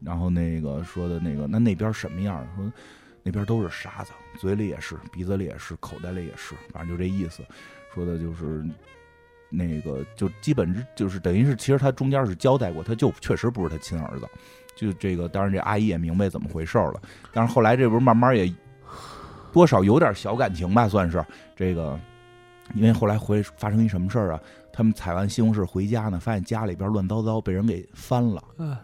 然后那个说的那个，那那边什么样？说那边都是沙子，嘴里也是，鼻子里也是，口袋里也是，反正就这意思。说的就是。那个就基本就是等于是，其实他中间是交代过，他就确实不是他亲儿子。就这个，当然这阿姨也明白怎么回事了。但是后来这不是慢慢也多少有点小感情吧，算是这个。因为后来回发生一什么事儿啊？他们采完西红柿回家呢，发现家里边乱糟糟，被人给翻了。嗯，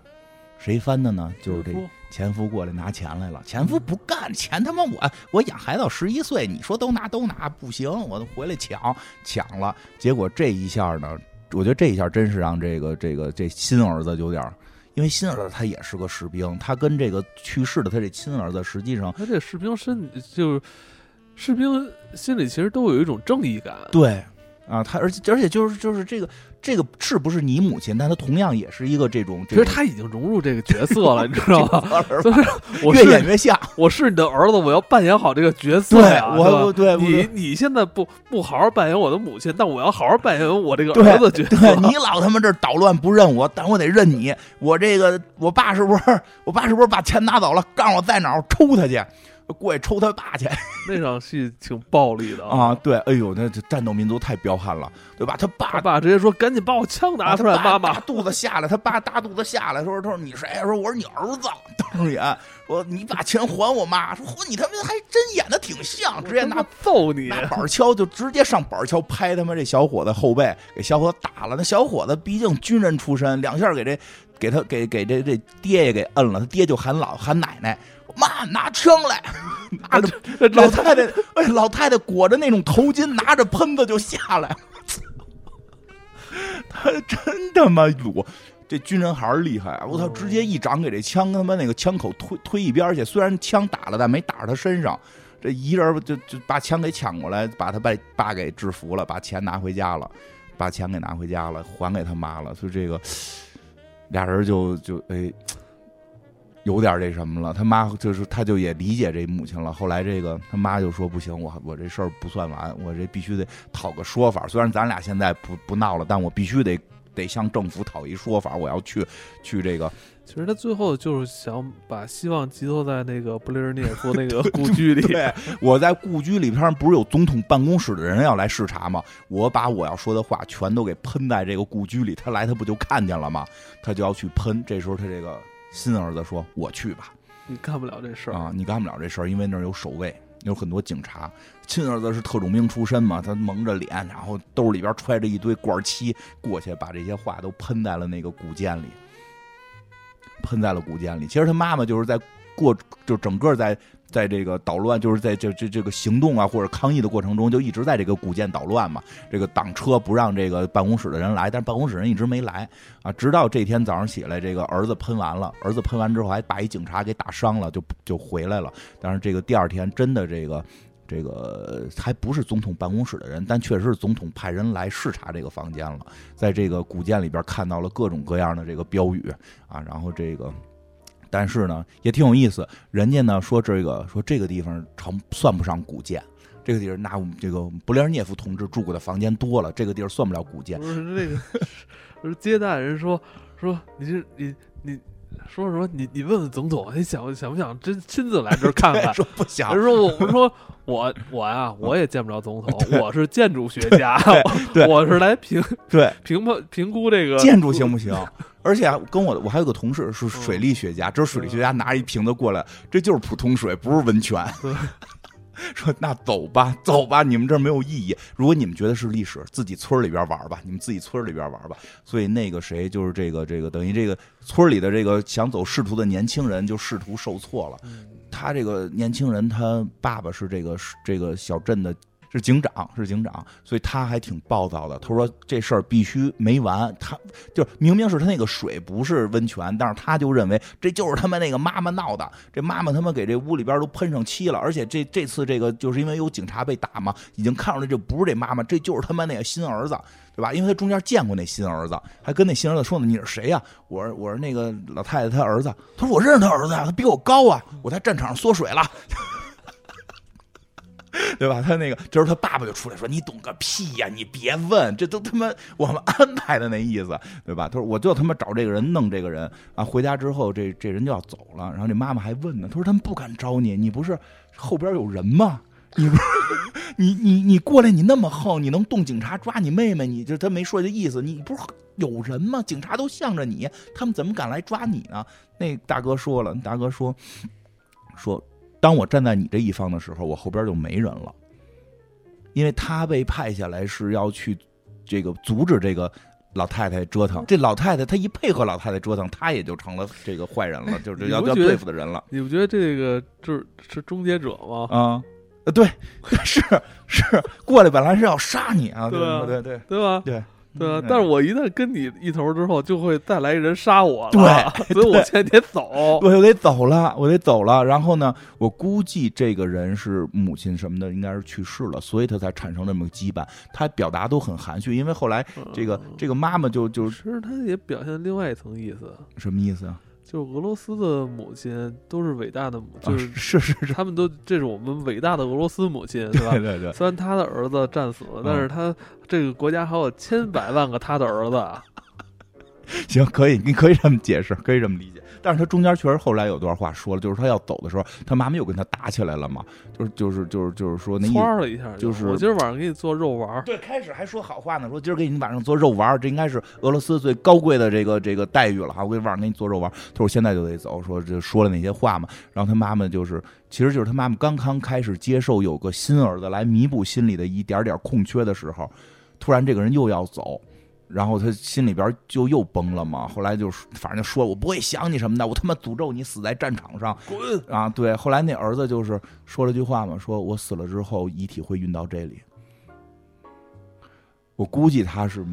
谁翻的呢？就是这。前夫过来拿钱来了，前夫不干，钱他妈我我养孩子到十一岁，你说都拿都拿不行，我回来抢抢了，结果这一下呢，我觉得这一下真是让这个这个这新儿子有点，因为新儿子他也是个士兵，他跟这个去世的他这亲儿子实际上，他这士兵身就是士兵心里其实都有一种正义感，对啊，他而且而且就是就是这个。这个是不是你母亲？但她同样也是一个这种。其实他已经融入这个角色了，*laughs* 你知道吗？就 *laughs* 是越演越像。我是你的儿子，我要扮演好这个角色呀。我对你，你现在不不好好扮演我的母亲，但我要好好扮演我这个儿子角色。你老他妈这捣乱不认我，但我得认你。我这个我爸是不是？我爸是不是把钱拿走了？告诉我在哪儿，抽他去。过去抽他爸去，*laughs* 那场戏挺暴力的啊！对，哎呦，那这战斗民族太彪悍了，对吧？他爸爸直接说：“赶紧把我枪拿出来！”妈妈大肚子下来，他爸大肚子下来，说：“他说你谁？说我是你儿子。”瞪眼说：“你把钱还我妈。”说：“嚯，你他妈还真演的挺像，直接拿揍你，拿板锹就直接上板锹拍他妈这小伙子后背，给小伙子打了。那小伙子毕竟军人出身，两下给这给他给给这这爹也给摁了，他爹就喊老喊奶奶。妈，拿枪来！*laughs* 拿着老太太，哎，老太太裹着那种头巾，拿着喷子就下来。*laughs* 他真他妈鲁，这军人还是厉害！我操，直接一掌给这枪他妈那个枪口推推一边去。虽然枪打了，但没打着他身上。这一人就就把枪给抢过来，把他爸爸给制服了，把钱拿回家了，把钱给拿回家了，还给他妈了。所以这个俩人就就哎。有点这什么了，他妈就是他就也理解这母亲了。后来这个他妈就说不行，我我这事儿不算完，我这必须得讨个说法。虽然咱俩现在不不闹了，但我必须得得向政府讨一说法。我要去 *laughs* 去这个。其实他最后就是想把希望寄托在那个布列日涅夫那个故居里。*laughs* 对，我在故居里边不是有总统办公室的人要来视察吗？我把我要说的话全都给喷在这个故居里，他来他不就看见了吗？他就要去喷。这时候他这个。新儿子说：“我去吧，你干不了这事儿啊！你干不了这事儿，因为那儿有守卫，有很多警察。亲儿子是特种兵出身嘛，他蒙着脸，然后兜里边揣着一堆罐漆，过去把这些话都喷在了那个古建里，喷在了古建里。其实他妈妈就是在过，就整个在。”在这个捣乱，就是在这这这个行动啊，或者抗议的过程中，就一直在这个古建捣乱嘛。这个挡车不让这个办公室的人来，但是办公室人一直没来啊。直到这天早上起来，这个儿子喷完了，儿子喷完之后还把一警察给打伤了，就就回来了。但是这个第二天真的这个这个还不是总统办公室的人，但确实是总统派人来视察这个房间了，在这个古建里边看到了各种各样的这个标语啊，然后这个。但是呢，也挺有意思。人家呢说这个说这个地方成算不上古建，这个地儿那我们这个布列日涅夫同志住过的房间多了，这个地儿算不了古建。不是那个，*laughs* 是接待人说说你这你你说什么？你你问问总统，你想想不想真亲自来这儿看看？*laughs* 说不想。人说我说我我呀，我也见不着总统，*laughs* 我是建筑学家，我是来评 *laughs* 对评判评估这个建筑行不行？而且跟我，我还有个同事是水利学家，这水利学家拿一瓶子过来，这就是普通水，不是温泉。*laughs* 说那走吧，走吧，你们这儿没有意义。如果你们觉得是历史，自己村里边玩吧，你们自己村里边玩吧。所以那个谁，就是这个这个，等于这个村里的这个想走仕途的年轻人，就仕途受挫了。他这个年轻人，他爸爸是这个这个小镇的。是警长，是警长，所以他还挺暴躁的。他说这事儿必须没完。他就明明是他那个水不是温泉，但是他就认为这就是他们那个妈妈闹的。这妈妈他妈给这屋里边都喷上漆了，而且这这次这个就是因为有警察被打嘛，已经看出来这不是这妈妈，这就是他妈那个新儿子，对吧？因为他中间见过那新儿子，还跟那新儿子说呢：“你是谁呀？”我说：“我是那个老太太她儿子。”他说：“我认识他儿子呀，他比我高啊，我在战场上缩水了。”对吧？他那个，这时候他爸爸就出来说：“你懂个屁呀！你别问，这都他妈我们安排的那意思，对吧？”他说：“我就他妈找这个人弄这个人啊！”回家之后，这这人就要走了。然后这妈妈还问呢：“他说他们不敢招你，你不是后边有人吗？你不是你你你过来，你那么横，你能动警察抓你妹妹？你就他没说这意思，你不是有人吗？警察都向着你，他们怎么敢来抓你呢？”那大哥说了，大哥说说。当我站在你这一方的时候，我后边就没人了，因为他被派下来是要去这个阻止这个老太太折腾。这老太太她一配合老太太折腾，她也就成了这个坏人了，就是要要对付的人了。你不觉得这个就是是终结者吗？啊，对，*laughs* 是是过来本来是要杀你啊，对对对对吧？对。对啊，但是我一旦跟你一头之后，就会再来一人杀我了。对，所以我现在得走，*laughs* 我得走了，我得走了。然后呢，我估计这个人是母亲什么的，应该是去世了，所以他才产生这么个羁绊。他表达都很含蓄，因为后来这个这个妈妈就就其实他也表现另外一层意思，什么意思啊？就俄罗斯的母亲都是伟大的母，就是是是是，他们都这是我们伟大的俄罗斯母亲，*laughs* 对吧？对对对。虽然他的儿子战死了，但是他这个国家还有千百万个他的儿子。行，可以，你可以这么解释，可以这么理解。但是他中间确实后来有段话说了，就是他要走的时候，他妈妈又跟他打起来了嘛，就是就是就是就是说那蹿了一下，就是我今儿晚上给你做肉丸。对，开始还说好话呢，说今儿给你晚上做肉丸，这应该是俄罗斯最高贵的这个这个待遇了哈，我给晚上给你做肉丸。他说现在就得走，说这说了那些话嘛。然后他妈妈就是，其实就是他妈妈刚刚开始接受有个新儿子来弥补心里的一点点空缺的时候，突然这个人又要走。然后他心里边就又崩了嘛，后来就反正就说我不会想你什么的，我他妈诅咒你死在战场上，滚啊！对，后来那儿子就是说了句话嘛，说我死了之后遗体会运到这里，我估计他是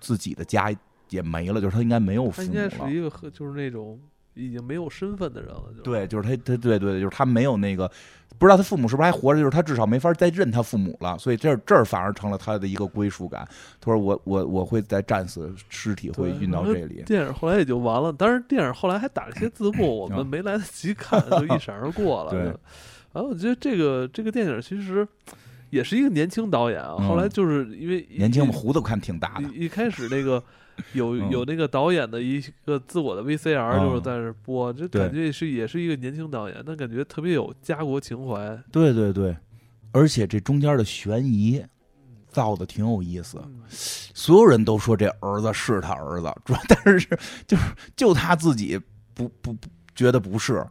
自己的家也没了，就是他应该没有父母了。应该是一个就是那种已经没有身份的人了，就对，就是他，他对对，就是他没有那个，不知道他父母是不是还活着，就是他至少没法再认他父母了，所以这这儿反而成了他的一个归属感。他说我我我会在战死，尸体会运到这里。电影后来也就完了，但是电影后来还打了一些字幕，我们没来得及看，就一闪而过了。*laughs* 对就然后我觉得这个这个电影其实也是一个年轻导演啊，嗯后来就是因为一年轻嘛，胡子看挺大的，一一开始那个 *laughs* 有嗯有那个导演的一个自我的 VCR 嗯就是在那儿播，这感觉是也是一个年轻导演，但感觉特别有家国情怀。对对对，而且这中间的悬疑造的挺有意思。嗯所有人都说这儿子是他儿子，主要但是就是就他自己不不不觉得不是对，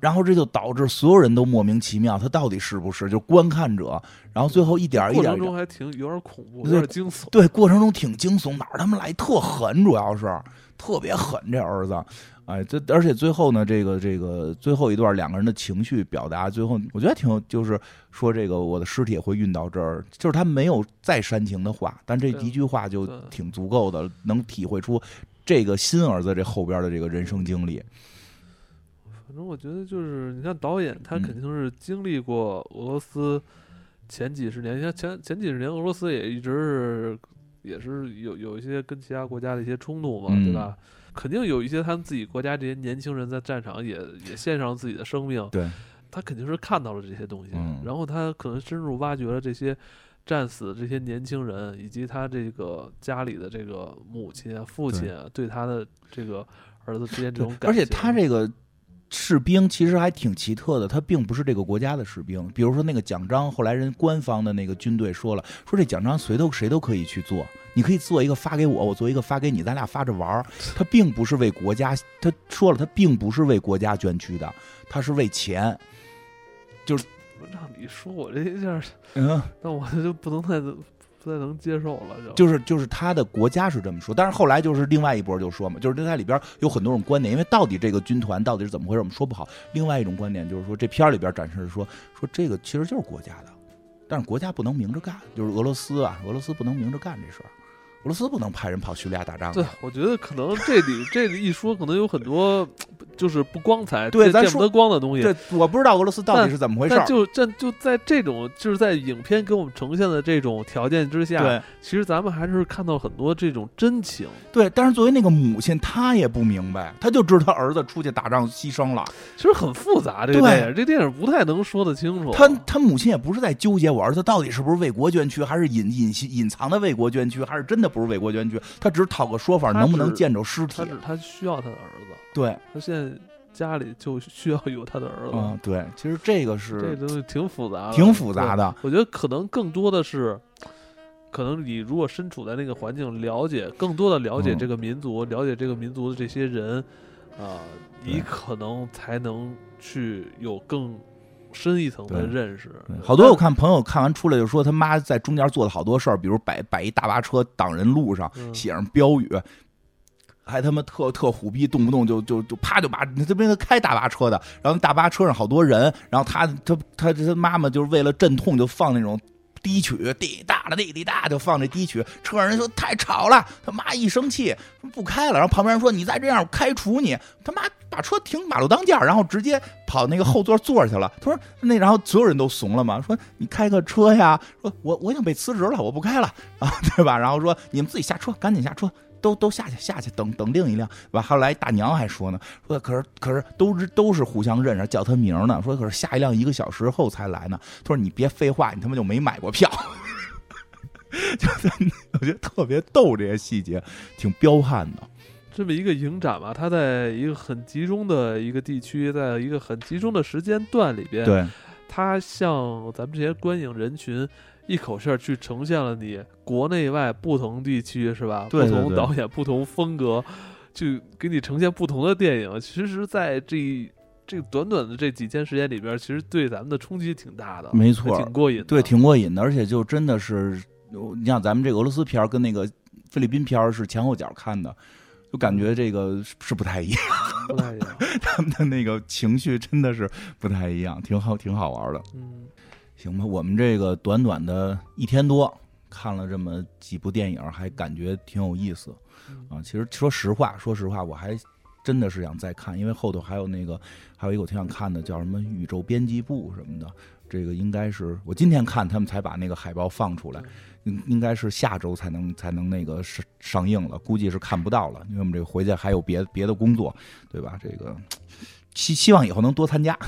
然后这就导致所有人都莫名其妙，他到底是不是？就观看者，然后最后一点一点儿一点儿，程中还挺有点恐怖，有点惊悚。对，过程中挺惊悚，哪儿他妈来特狠，主要是特别狠这儿子。哎，这而且最后呢，这个这个最后一段两个人的情绪表达，最后我觉得挺，就是说这个我的尸体也会运到这儿，就是他没有再煽情的话，但这一句话就挺足够的，能体会出这个新儿子这后边的这个人生经历。反正我觉得就是，你像导演他嗯。肯定是经历过俄罗斯前几十年，你看前前几十年俄罗斯也一直是也是有有一些跟其他国家的一些冲突嘛，嗯对吧？肯定有一些他们自己国家这些年轻人在战场也也献上自己的生命，对，他肯定是看到了这些东西，嗯。然后他可能深入挖掘了这些战死的这些年轻人，以及他这个家里的这个母亲啊、父亲啊，对他的这个儿子之间这种感情，而且他这个士兵其实还挺奇特的，他并不是这个国家的士兵。比如说那个奖章，后来人官方的那个军队说了，说这奖章谁都谁都可以去做，你可以做一个发给我，我做一个发给你，咱俩发着玩儿。*laughs* 他并不是为国家，他说了，他并不是为国家捐躯的，他是为钱。就是让你说我这一下，嗯，那我就不能再不太能接受了，就就是就是他的国家是这么说，但是后来就是另外一波就说嘛，就是这在里边有很多种观点，因为到底这个军团到底是怎么回事，我们说不好。另外一种观点就是说，这片里边展示说说这个其实就是国家的，但是国家不能明着干，就是俄罗斯啊，俄罗斯不能明着干这事，俄罗斯不能派人跑叙利亚打仗对，我觉得可能这里这里一说，可能有很多就是不光彩、对咱说见见不得光的东西。对我不知道俄罗斯到底是怎么回事。但就这就在这种就是在影片给我们呈现的这种条件之下，对其实咱们还是看到很多这种真情。对，但是作为那个母亲，她也不明白，她就知道她儿子出去打仗牺牲了，其实很复杂，这个对电影，这电影不太能说得清楚。他他母亲也不是在纠结我儿子到底是不是为国捐躯，还是隐隐隐藏的为国捐躯，还是真的不是为国捐躯，他只是讨个说法，能不能见着尸体他？只他需要他的儿子，对，他现在家里就需要有他的儿子。嗯，对，其实这个是这东西挺复杂的，挺复杂的。我觉得可能更多的是，可能你如果身处在那个环境，了解更多的了解嗯这个民族，了解这个民族的这些人，啊、你可能才能去有更深一层的认识。好多我看朋友看完出来就说他妈在中间做了好多事儿，比如摆摆一大巴车挡人路上，嗯写上标语。还他妈特特虎逼，动不动就就就啪就把这边开大巴车的，然后大巴车上好多人，然后他他他他妈妈就是为了镇痛就放那种低曲，滴答的滴滴答就放这低曲，车上人说太吵了，他妈一生气不开了，然后旁边人说你再这样我开除你，他妈把车停马路当间，然后直接跑那个后座坐去了。他说那然后所有人都怂了嘛，说你开个车呀，说我我想被辞职了，我不开了，啊对吧？然后说你们自己下车，赶紧下车。都都下去下去，等等另一辆，对吧？后来大娘还说呢，说可是可是都是都是互相认识，叫他名呢。说可是下一辆一个小时后才来呢。他说你别废话，你他妈就没买过票。*laughs* 就是我觉得特别逗，这些细节挺彪悍的。这么一个影展吧，它在一个很集中的一个地区，在一个很集中的时间段里边，对它向咱们这些观影人群一口气儿去呈现了你国内外不同地区是吧？对对对不同导演、不同风格，去给你呈现不同的电影。其实，在这这短短的这几天时间里边，其实对咱们的冲击挺大的，没错挺过瘾的。对，挺过瘾的，而且就真的是，你像咱们这个俄罗斯片儿跟那个菲律宾片儿是前后脚看的，就感觉这个是是不太一样，不太一样。*laughs* 他们的那个情绪真的是不太一样，挺好，挺好玩的。嗯，行吧，我们这个短短的一天多看了这么几部电影，还感觉挺有意思嗯啊。其实说实话，说实话，我还真的是想再看，因为后头还有那个还有一个我挺想看的，叫什么宇宙编辑部什么的。这个应该是我今天看他们才把那个海报放出来，应应该是下周才能才能那个上上映了，估计是看不到了，因为我们这个回去还有别别的工作，对吧？这个希希望以后能多参加，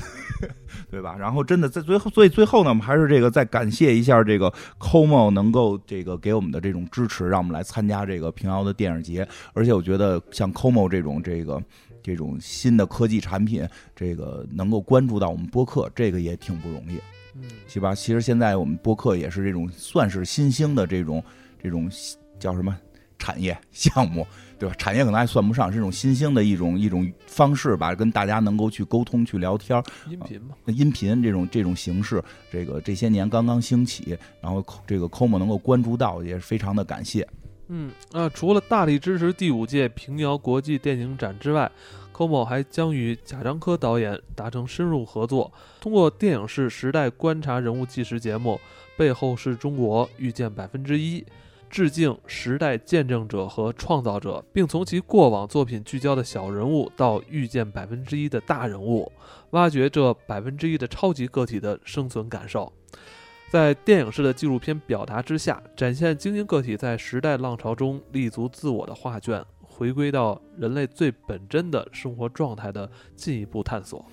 *laughs* 对吧？然后真的在最后，所以最后呢，我们还是这个再感谢一下这个 COMO 能够这个给我们的这种支持，让我们来参加这个平遥的电影节。而且我觉得像 COMO 这种这个这种新的科技产品，这个能够关注到我们播客，这个也挺不容易。嗯，是吧？其实现在我们播客也是这种算是新兴的这种这种叫什么产业项目，对吧？产业可能还算不上，是一种新兴的一种一种方式吧，跟大家能够去沟通、去聊天。音频嘛，音频这种这种形式，这个这些年刚刚兴起，然后这个 COMO 能够关注到，也是非常的感谢。嗯，那除了大力支持第五届平遥国际电影展之外，COMO 还将与贾樟柯导演达成深入合作，通过电影式时代观察人物纪实节目《背后是中国遇见百分之一》，致敬时代见证者和创造者，并从其过往作品聚焦的小人物到遇见百分之一的大人物，挖掘这百分之一的超级个体的生存感受。在电影式的纪录片表达之下，展现精英个体在时代浪潮中立足自我的画卷。回归到人类最本真的生活状态的进一步探索。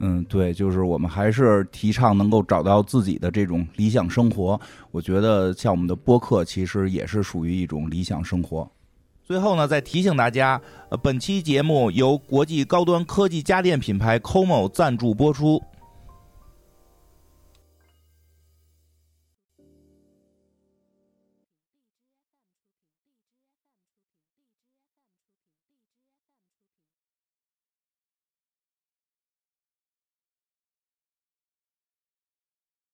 嗯，对，就是我们还是提倡能够找到自己的这种理想生活。我觉得像我们的播客，其实也是属于一种理想生活。最后呢，再提醒大家，呃，本期节目由国际高端科技家电品牌 COMO 赞助播出。